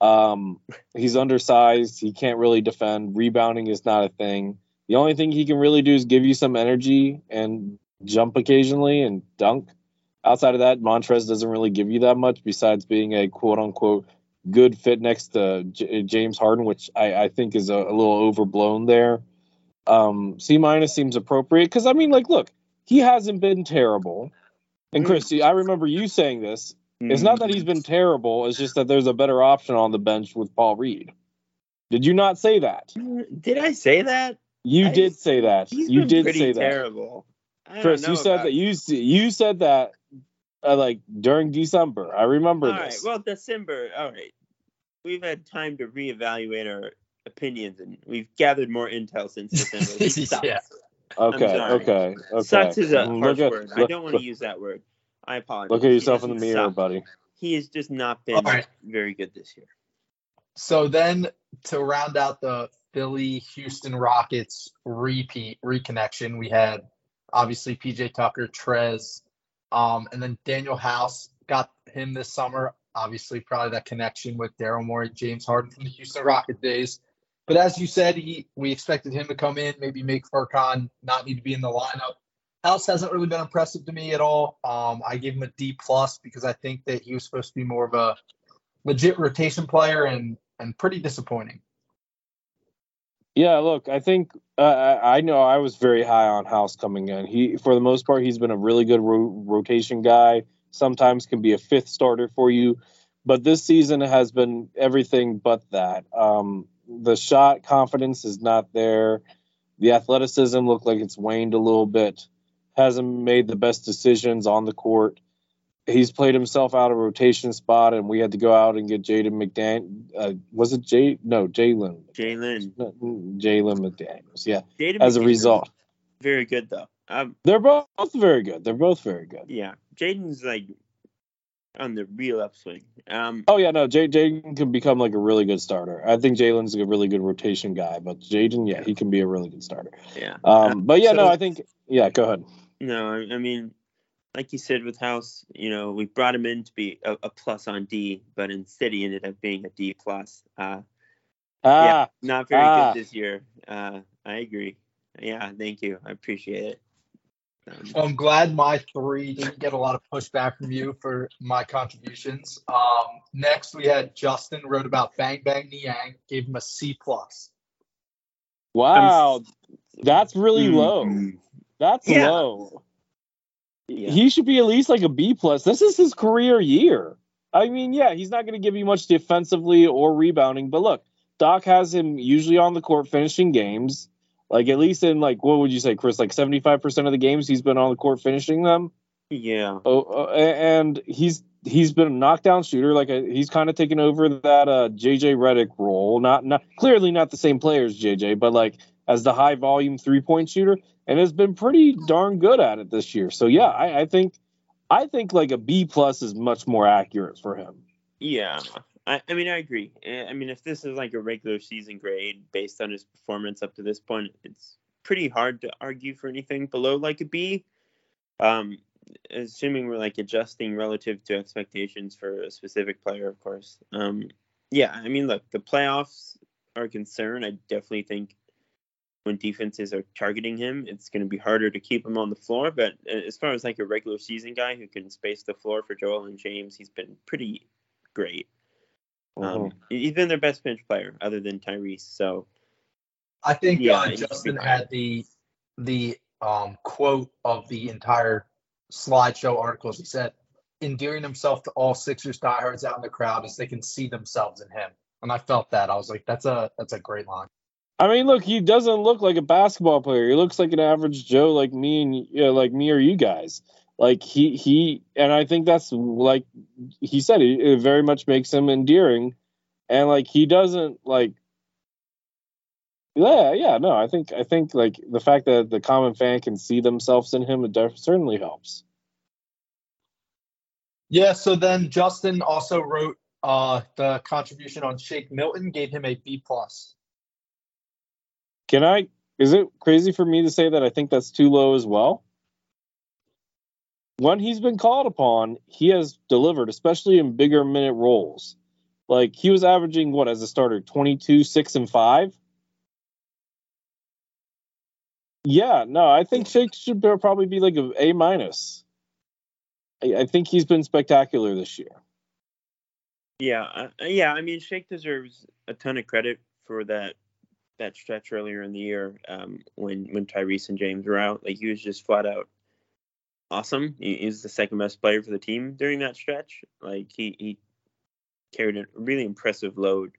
S2: Um, he's undersized. He can't really defend. Rebounding is not a thing. The only thing he can really do is give you some energy and jump occasionally and dunk. Outside of that, Montrezl doesn't really give you that much besides being a quote unquote good fit next to J- James Harden, which I, I think is a, a little overblown there. Um, C minus seems appropriate because I mean, like, look, he hasn't been terrible. And Christy, I remember you saying this. It's not that he's been terrible. It's just that there's a better option on the bench with Paul Reed. Did you not say that?
S3: Did I say that?
S2: You
S3: I-
S2: did say that. You did say that.
S3: terrible. I don't
S2: Chris, you said that you you said that uh, like during December. I remember
S3: All right.
S2: this.
S3: Well, December. All right. We've had time to reevaluate our opinions, and we've gathered more intel since December.
S4: Yeah.
S2: okay, okay, okay.
S3: Sucks is a harsh
S2: look at-
S3: word. I don't want to use that word. I apologize.
S2: Look at yourself in the mirror,
S3: suck.
S2: buddy.
S3: He has just not been
S4: All right.
S3: very good this year.
S4: So then to round out the Philly Houston Rockets repeat reconnection, we had obviously PJ Tucker, Trez, um, and then Danuel House got him this summer. Obviously, probably that connection with Daryl Morey, James Harden from the Houston Rocket days. But as you said, he we expected him to come in, maybe make Furkan not need to be in the lineup. House hasn't really been impressive to me at all. Um, I gave him a D plus because I think that he was supposed to be more of a legit rotation player and and pretty disappointing.
S2: Yeah, look, I think uh, I know I was very high on House coming in. He, for the most part, he's been a really good ro- rotation guy. Sometimes can be a fifth starter for you, but this season has been everything but that. Um, the shot confidence is not there. The athleticism looked like it's waned a little bit. Hasn't made the best decisions on the court. He's played himself out of rotation spot, and we had to go out and get Jaden McDaniel. Uh, was it Jay? No, Jalen.
S3: Jalen.
S2: Jalen McDaniels. Yeah.
S3: Jaden
S2: As a result,
S3: very good though. Um,
S2: they're both very good. They're both very good.
S3: yeah, Jaden's like on the real upswing. Um,
S2: Oh yeah, no, Jaden can become like a really good starter. I think Jalen's a really good rotation guy, but Jaden, yeah, he can be a really good starter.
S3: yeah.
S2: Um, but yeah, no, I think yeah. Go ahead.
S3: No, I, I mean, like you said with House, you know, we brought him in to be a, a plus on D, but instead he ended up being a D plus. Uh, yeah,
S2: Ah,
S3: not very
S2: ah.
S3: good this year. Uh, I agree. Yeah, thank you. I appreciate it. Um,
S4: Well, I'm glad my three didn't get a lot of pushback from you for my contributions. Um, next, we had Justin wrote about Bang Bang Niang, gave him a C plus.
S2: wow, that's really
S3: mm,
S2: low. That's
S3: Yeah.
S2: low.
S3: Yeah.
S2: He should be at least like a B plus. This is his career year. I mean, yeah, he's not going to give you much defensively or rebounding, but look, Doc has him usually on the court finishing games. Like at least in like what would you say, Chris? Like seventy five percent of the games he's been on the court finishing them.
S3: Yeah.
S2: Oh, uh, and he's he's been a knockdown shooter. Like a, he's kind of taken over that uh, JJ Redick role. Not not clearly not the same player as JJ, but like as the high volume three point shooter, and has been pretty darn good at it this year. So yeah, I, I think I think like a B plus is much more accurate for him.
S3: Yeah, I, I mean, I agree. Eh, I mean, if this is like a regular season grade based on his performance up to this point, it's pretty hard to argue for anything below like a B. Um, assuming we're like adjusting relative to expectations for a specific player, of course. Um, yeah, I mean, look, the playoffs are a concern. I definitely think when defenses are targeting him, it's going to be harder to keep him on the floor. But uh, as far as like a regular season guy who can space the floor for Joel and James, he's been pretty great. Um, he's been their best bench player other than Tyrese. So
S4: I think
S3: Yeah,
S4: uh, Justin had the the um, quote of the entire slideshow articles. He said, endearing himself to all Sixers diehards out in the crowd as they can see themselves in him. And I felt that. I was like, that's a that's a great line.
S2: I mean, look, he doesn't look like a basketball player. He looks like an average Joe, like me and you know, like me or you guys. Like he he, and I think that's like he said, it, it very much makes him endearing, and like he doesn't like. Yeah, yeah, no, I think I think like the fact that the common fan can see themselves in him, it def- certainly helps.
S4: Yeah, so then Justin also wrote uh, the contribution on Shake Milton, gave him a B plus.
S2: Can I? Is it crazy for me to say that I think that's too low as well? When he's been called upon, he has delivered, especially in bigger minute roles. Like he was averaging what as a starter, 22, 6, and 5. Yeah, no, I think Shake should probably be like a A minus. I, think he's been spectacular this year.
S3: yeah, uh, yeah. I mean, Shake deserves a ton of credit for that that stretch earlier in the year um, when when Tyrese and James were out. Like he was just flat out awesome. He, he was the second best player for the team during that stretch. Like he he carried a really impressive load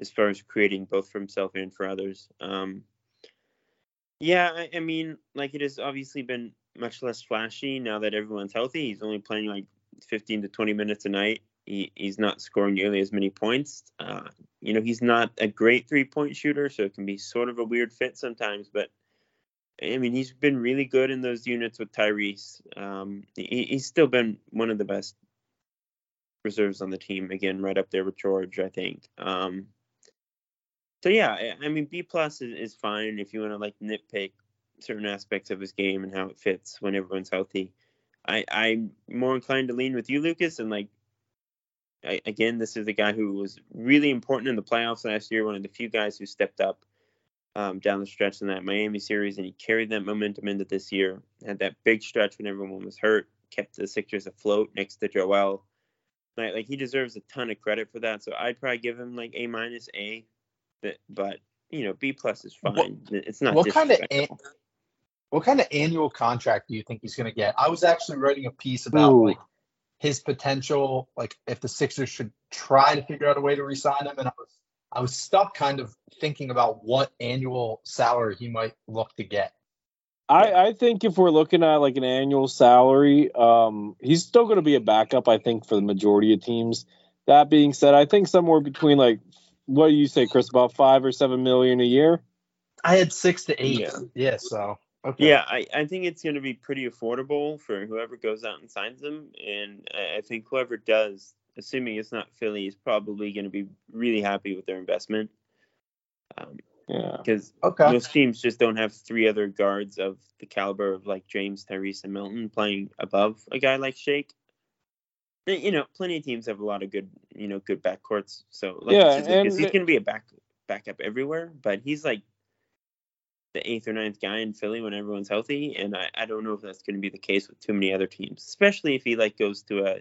S3: as far as creating both for himself and for others. Um, yeah, I, I mean, like it has obviously been much less flashy now that everyone's healthy. He's only playing like 15 to 20 minutes a night. He, he's not scoring nearly as many points. Uh, you know, he's not a great three point shooter, so it can be sort of a weird fit sometimes. But I mean, he's been really good in those units with Tyrese. Um, he, he's still been one of the best reserves on the team. Again, right up there with Georges, I think. Um, so yeah, I mean, B plus is, is fine if you want to like nitpick certain aspects of his game and how it fits when everyone's healthy. I, I'm more inclined to lean with you, Lucas, and like I, again, this is a guy who was really important in the playoffs last year, one of the few guys who stepped up um, down the stretch in that Miami series, and he carried that momentum into this year. Had that big stretch when everyone was hurt, kept the Sixers afloat next to Joel. Like, like he deserves a ton of credit for that. So I'd probably give him like A minus A, but, you know B plus is fine. What, it's not.
S4: What kind of what kind of annual contract do you think he's going to get? I was actually writing a piece about Ooh. like his potential, like if the Sixers should try to figure out a way to resign him, and I was I was stuck kind of thinking about what annual salary he might look to get.
S2: I, I think if we're looking at like an annual salary, um, he's still going to be a backup. I think for the majority of teams. That being said, I think somewhere between like what do you say, Chris? About five or seven million a year.
S4: I had six to eight. Yeah. yeah so
S3: Okay. Yeah, I, I think it's going to be pretty affordable for whoever goes out and signs them. And I think whoever does, assuming it's not Philly, is probably going to be really happy with their investment. Um, yeah. Because okay. most teams just don't have three other guards of the caliber of like James, Tyrese, and Milton playing above a guy like Shake. You know, plenty of teams have a lot of good, you know, good backcourts. So like, yeah, and he's going to be a back backup everywhere, but he's like the eighth or ninth guy in Philly when everyone's healthy, and I, I don't know if that's going to be the case with too many other teams, especially if he like goes to a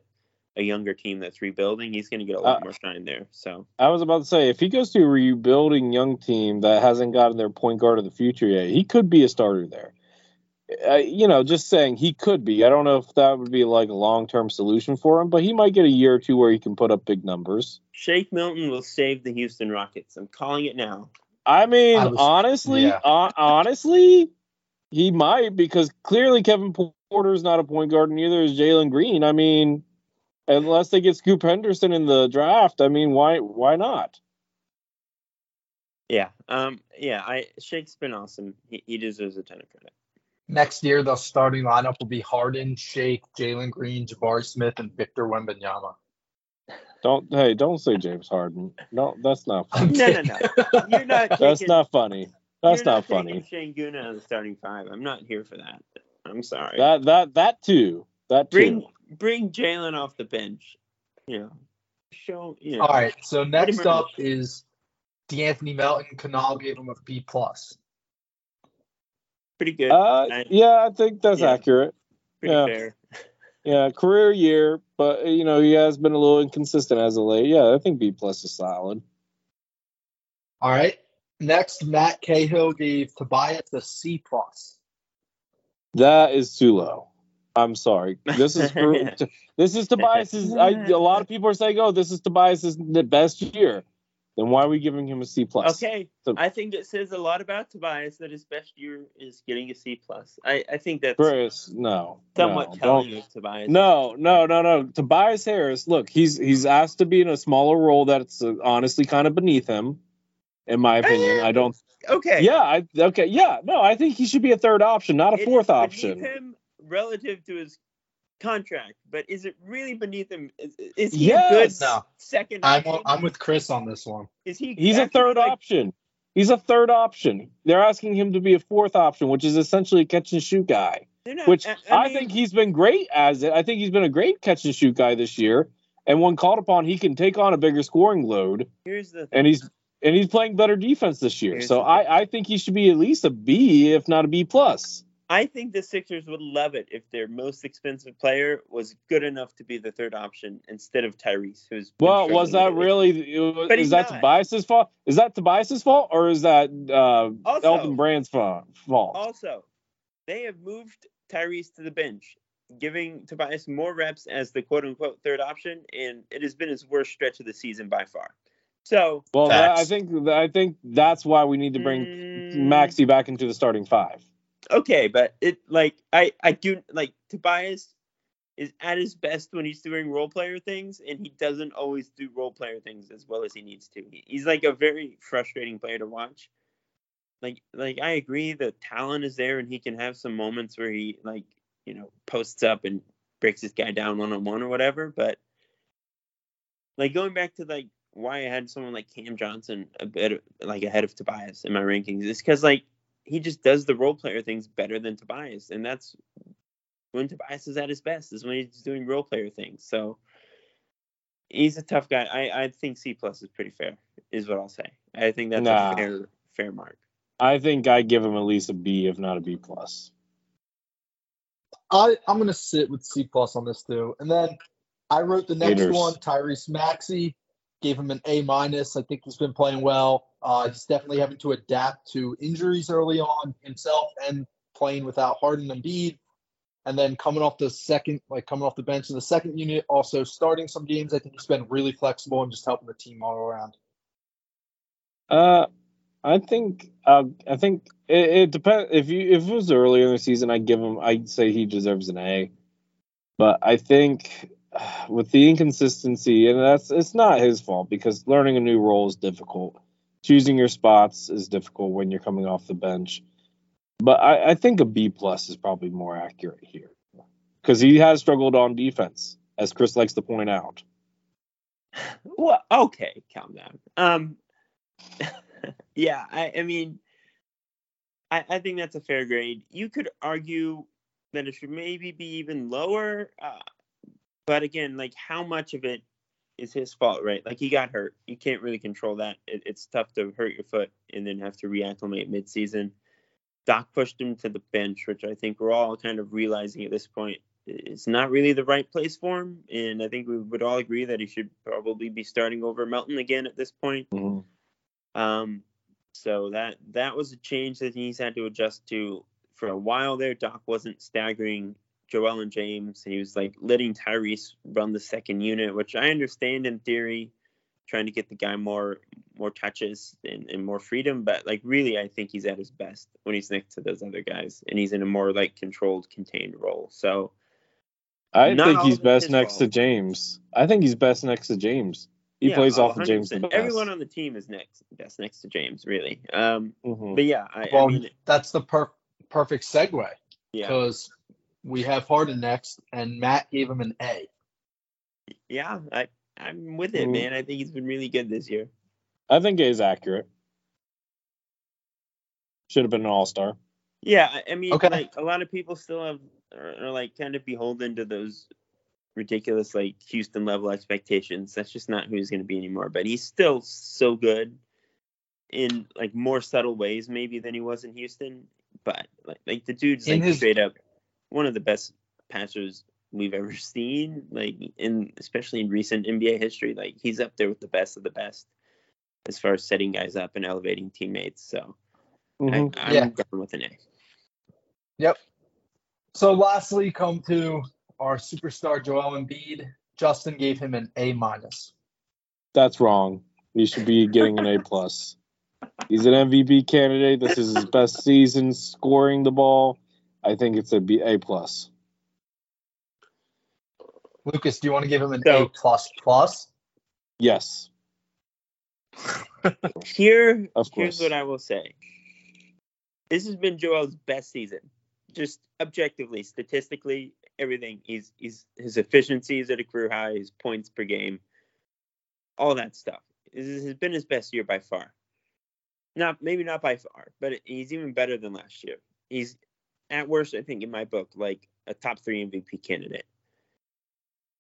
S3: a younger team that's rebuilding, he's going to get a lot uh, more shine there. So
S2: I was about to say, if he goes to a rebuilding young team that hasn't gotten their point guard of the future yet, he could be a starter there. Uh, you know, just saying he could be. I don't know if that would be like a long term solution for him, but he might get a year or two where he can put up big numbers.
S3: Shake Milton will save the Houston Rockets. I'm calling it now.
S2: I mean, I was, honestly, yeah. uh, honestly, he might because clearly Kevin Porter is not a point guard, neither is Jalen Green. I mean, unless they get Scoot Henderson in the draft, I mean, why why not?
S3: Yeah, um, yeah. I Shake's been awesome. He, he deserves a ton of credit.
S4: Next year, the starting lineup will be Harden, Shake, Jalen Green, Jabari Smith, and Victor Wembanyama.
S2: Don't hey, don't say James Harden. No, that's not
S3: funny. No, no, no. You're not.
S2: Taking, that's not funny. That's not, not funny.
S3: Sengun out of the starting five. I'm not here for that. I'm sorry.
S2: That that that too. That
S3: bring too. bring Jalen off the bench. You know, show. You.
S4: All right. So next up is De'Anthony Melton. Kunal gave him a B plus.
S3: Pretty good.
S2: Uh, yeah, I think that's yeah. accurate.
S3: Pretty yeah. fair.
S2: Yeah, career year, but uh, you know he has been a little inconsistent as of late. Yeah, I think B plus is solid.
S4: All right. Next, Matt Cahill gave Tobias a C plus.
S2: That is too low. I'm sorry. This is for, this is Tobias's. I, a lot of people are saying, "Oh, this is Tobias's the best year." Then why are we giving him a C plus?
S3: Okay, so, I think it says a lot about Tobias that his best year is getting a C plus. I, I think that's
S2: Chris. No,
S3: somewhat
S2: no,
S3: telling of Tobias.
S2: No, no, no, no. Tobias Harris. Look, he's he's asked to be in a smaller role that's uh, honestly kind of beneath him, in my opinion. I don't.
S3: Okay.
S2: Yeah. I okay. Yeah. No, I think he should be a third option, not a it fourth option.
S3: Him relative to his contract, but is it really beneath him? Is, is he yes. a good no. second?
S4: I'm, I'm with Chris on this one.
S3: Is he?
S2: He's a third like, option. He's a third option. They're asking him to be a fourth option, which is essentially a catch and shoot guy. Not, which I, I, mean, think he's been great as it. I think he's been a great catch and shoot guy this year. And when called upon, he can take on a bigger scoring load.
S3: Here's the
S2: and he's and he's playing better defense this year. so I, I think he should be at least a B, if not a B plus.
S3: I think the Sixers would love it if their most expensive player was good enough to be the third option instead of Tyrese, who's
S2: well. Was that really? But is that not. Tobias's fault? Is that Tobias's fault, or is that uh, also, Elton Brand's fault?
S3: Also, they have moved Tyrese to the bench, giving Tobias more reps as the quote unquote third option, and it has been his worst stretch of the season by far. So
S2: Well, that, I think I think that's why we need to bring
S3: Mm.
S2: Maxey back into the starting five.
S3: Okay, but it like I I do like Tobias is at his best when he's doing role player things, and he doesn't always do role player things as well as he needs to. He's like a very frustrating player to watch. Like like I agree, the talent is there, and he can have some moments where he like you know posts up and breaks this guy down one on one or whatever. But like going back to like why I had someone like Cam Johnson a bit like ahead of Tobias in my rankings is because like he just does the role player things better than Tobias, and that's when Tobias is at his best is when he's doing role player things. So he's a tough guy. I, I think C plus is pretty fair, is what I'll say. I think that's
S2: Nah.
S3: a fair fair mark.
S2: I think I give him at least a B, if not a B plus.
S4: I I'm gonna sit with C plus on this too, and then I wrote the next
S2: Haters.
S4: one. Tyrese Maxey gave him an A minus. I think he's been playing well. Uh, he's definitely having to adapt to injuries early on himself and playing without Harden and Embiid. And then coming off the second, like coming off the bench in the second unit, also starting some games. I think he's been really flexible and just helping the team all around.
S2: Uh, I think uh, I think it, it depends. If you if it was earlier in the season, I'd give him. I'd say he deserves an A. But I think with the inconsistency, and that's it's not his fault because learning a new role is difficult. Choosing your spots is difficult when you're coming off the bench. But I, I think a B plus is probably more accurate here because he has struggled on defense, as Chris likes to point out.
S3: Well, okay, calm down. Um, yeah, I, I mean, I, I think that's a fair grade. You could argue that it should maybe be even lower, uh, but again, like how much of it is his fault, right? Like he got hurt. You can't really control that. It, it's tough to hurt your foot and then have to reacclimate midseason. Doc pushed him to the bench, which I think we're all kind of realizing at this point it's not really the right place for him. And I think we would all agree that he should probably be starting over Melton again at this point. Um, so that that was a change that he's had to adjust to for a while there. Doc wasn't staggering Joel and James, and he was like letting Tyrese run the second unit, which I understand in theory, trying to get the guy more more touches and, and more freedom. But like really, I think he's at his best when he's next to those other guys, and he's in a more like controlled, contained role. So
S2: I
S3: Not
S2: think he's best
S3: his
S2: next to. James. I think he's best next to James. He
S3: yeah,
S2: plays
S3: oh,
S2: off of James the best.
S3: Everyone on the team is next best next to James, really. Um,
S2: Mhm.
S3: but yeah, I, I mean,
S4: that's the per- perfect segue
S3: yeah.
S4: because we have Harden next, and Matt gave him an A.
S3: Yeah, I I'm with it,
S2: Mm.
S3: man. I think he's been really good this year.
S2: I think is accurate. Should have been an all star.
S3: Yeah, I, I mean,
S4: Okay.
S3: like a lot of people still have are, are like kind of beholden to those ridiculous like Houston level expectations. That's just not who he's going to be anymore. But he's still so good in like more subtle ways maybe than he was in Houston. But like like the dude's
S4: In
S3: like
S4: his-
S3: straight up one of the best passers we've ever seen. Like in especially in recent NBA history, like he's up there with the best of the best as far as setting guys up and elevating teammates. So
S2: Mhm.
S3: I, I'm
S4: Yeah.
S3: going with an A.
S4: Yep. So lastly, come to our superstar Joel Embiid. Justin gave him an A minus.
S2: That's wrong. He should be getting an A plus. He's an MVP candidate. This is his best season scoring the ball. I think it's a B A plus.
S4: Lucas, do you want to give him an
S3: So-
S4: A plus plus?
S2: Yes,
S3: Here,
S2: of
S3: here's what I will say. This has been Joel's best season, just objectively, statistically, everything. He's he's his efficiency is at a career high. His points per game, all that stuff. This has been his best year by far. Not maybe not by far, but he's even better than last year. He's at worst, I think, in my book, like a top three MVP candidate.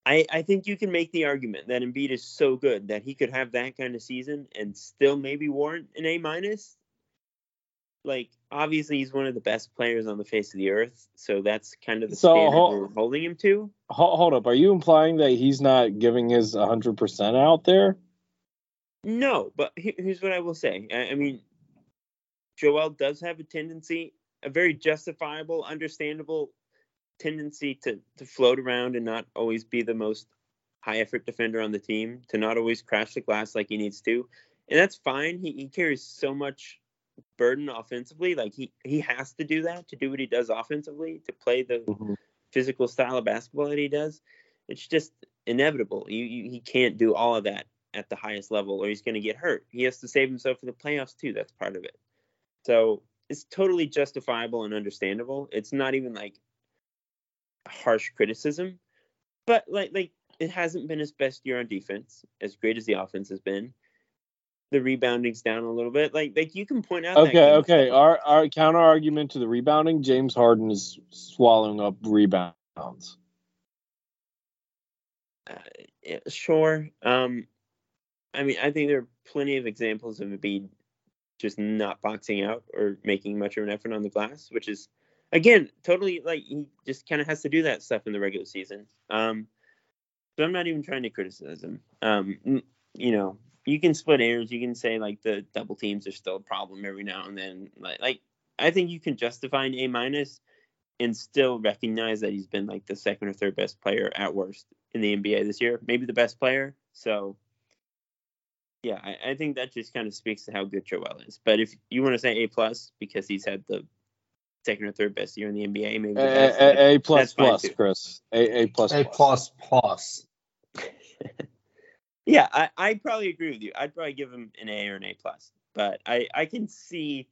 S3: I, I think you can make the argument that Embiid is so good that he could have that kind of season and still maybe warrant an A minus. Like obviously he's one of the best players on the face of the earth, so that's kind of the
S2: So,
S3: standard
S2: hol-
S3: we're holding him to.
S2: Hold, hold up. Are you implying that he's not giving his 100% out there?
S3: No, but here's what I will say. I, I mean, Joel does have a tendency, a very justifiable, understandable tendency to to float around and not always be the most high effort defender on the team, to not always crash the glass like he needs to. And that's fine. He, he carries so much burden offensively. Like he, he has to do that to do what he does offensively, to play the
S2: Mhm.
S3: physical style of basketball that he does. It's just inevitable. You, you he can't do all of that at the highest level or he's going to get hurt. He has to save himself for the playoffs too. That's part of it. So it's totally justifiable and understandable. It's not even like harsh criticism, but like like it hasn't been his best year on defense, as great as the offense has been. The rebounding's down a little bit. Like like you can point out.
S2: Okay, okay. Our our counter argument to the rebounding: James Harden is swallowing up rebounds.
S3: Uh, yeah, sure. Um, I mean, I think there are plenty of examples of Embiid just not boxing out or making much of an effort on the glass, which is, again, totally like he just kind of has to do that stuff in the regular season. Um, so I'm not even trying to criticize him. Um, you know, you can split hairs. You can say like the double teams are still a problem every now and then. Like, like I think you can justify an A minus and still recognize that he's been like the second or third best player at worst in the NBA this year, maybe the best player. So, yeah, I, I think that just kind of speaks to how good Joel is. But if you want to say A plus because he's had the second or third best year in the NBA, maybe
S2: A,
S3: the best,
S2: a, a plus plus,
S3: too.
S2: Chris. A A plus
S4: A plus plus.
S3: Yeah, I I'd probably agree with you. I'd probably give him an A or an A plus. But I I can see,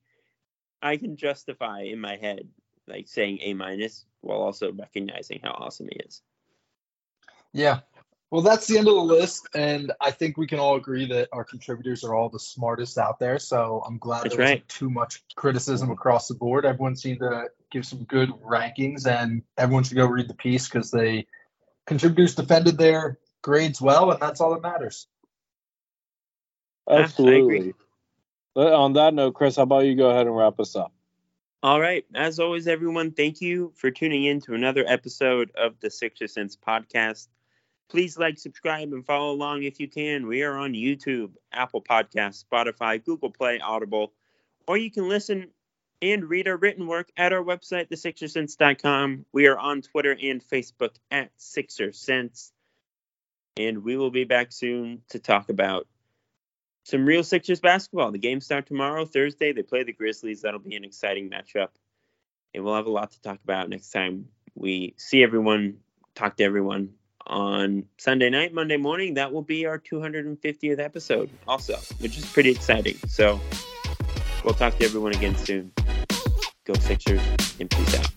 S3: I can justify in my head like saying A minus while also recognizing how awesome he is.
S4: Yeah. Well, that's the end of the list, and I think we can all agree that our contributors are all the smartest out there. So I'm glad
S3: That's
S4: there wasn't
S3: right.
S4: too much criticism across the board. Everyone seemed to give some good rankings, and everyone should go read the piece because they contributors defended their grades well, and that's all that matters.
S2: Absolutely. But on that note, Chris, how about you go ahead and wrap us up?
S3: All right. As always, everyone, thank you for tuning in to another episode of the Sixer Sense podcast. Please like, subscribe, and follow along if you can. We are on YouTube, Apple Podcasts, Spotify, Google Play, Audible, or you can listen and read our written work at our website, thesixersense.com. We are on Twitter and Facebook at Sixer Sense. And we will be back soon to talk about some real Sixers basketball. The games start tomorrow, Thursday. They play the Grizzlies. That'll be an exciting matchup. And we'll have a lot to talk about next time we see everyone, talk to everyone on Sunday night, Monday morning. That will be our 250th episode, also, which is pretty exciting. So we'll talk to everyone again soon. Go Sixers and peace out.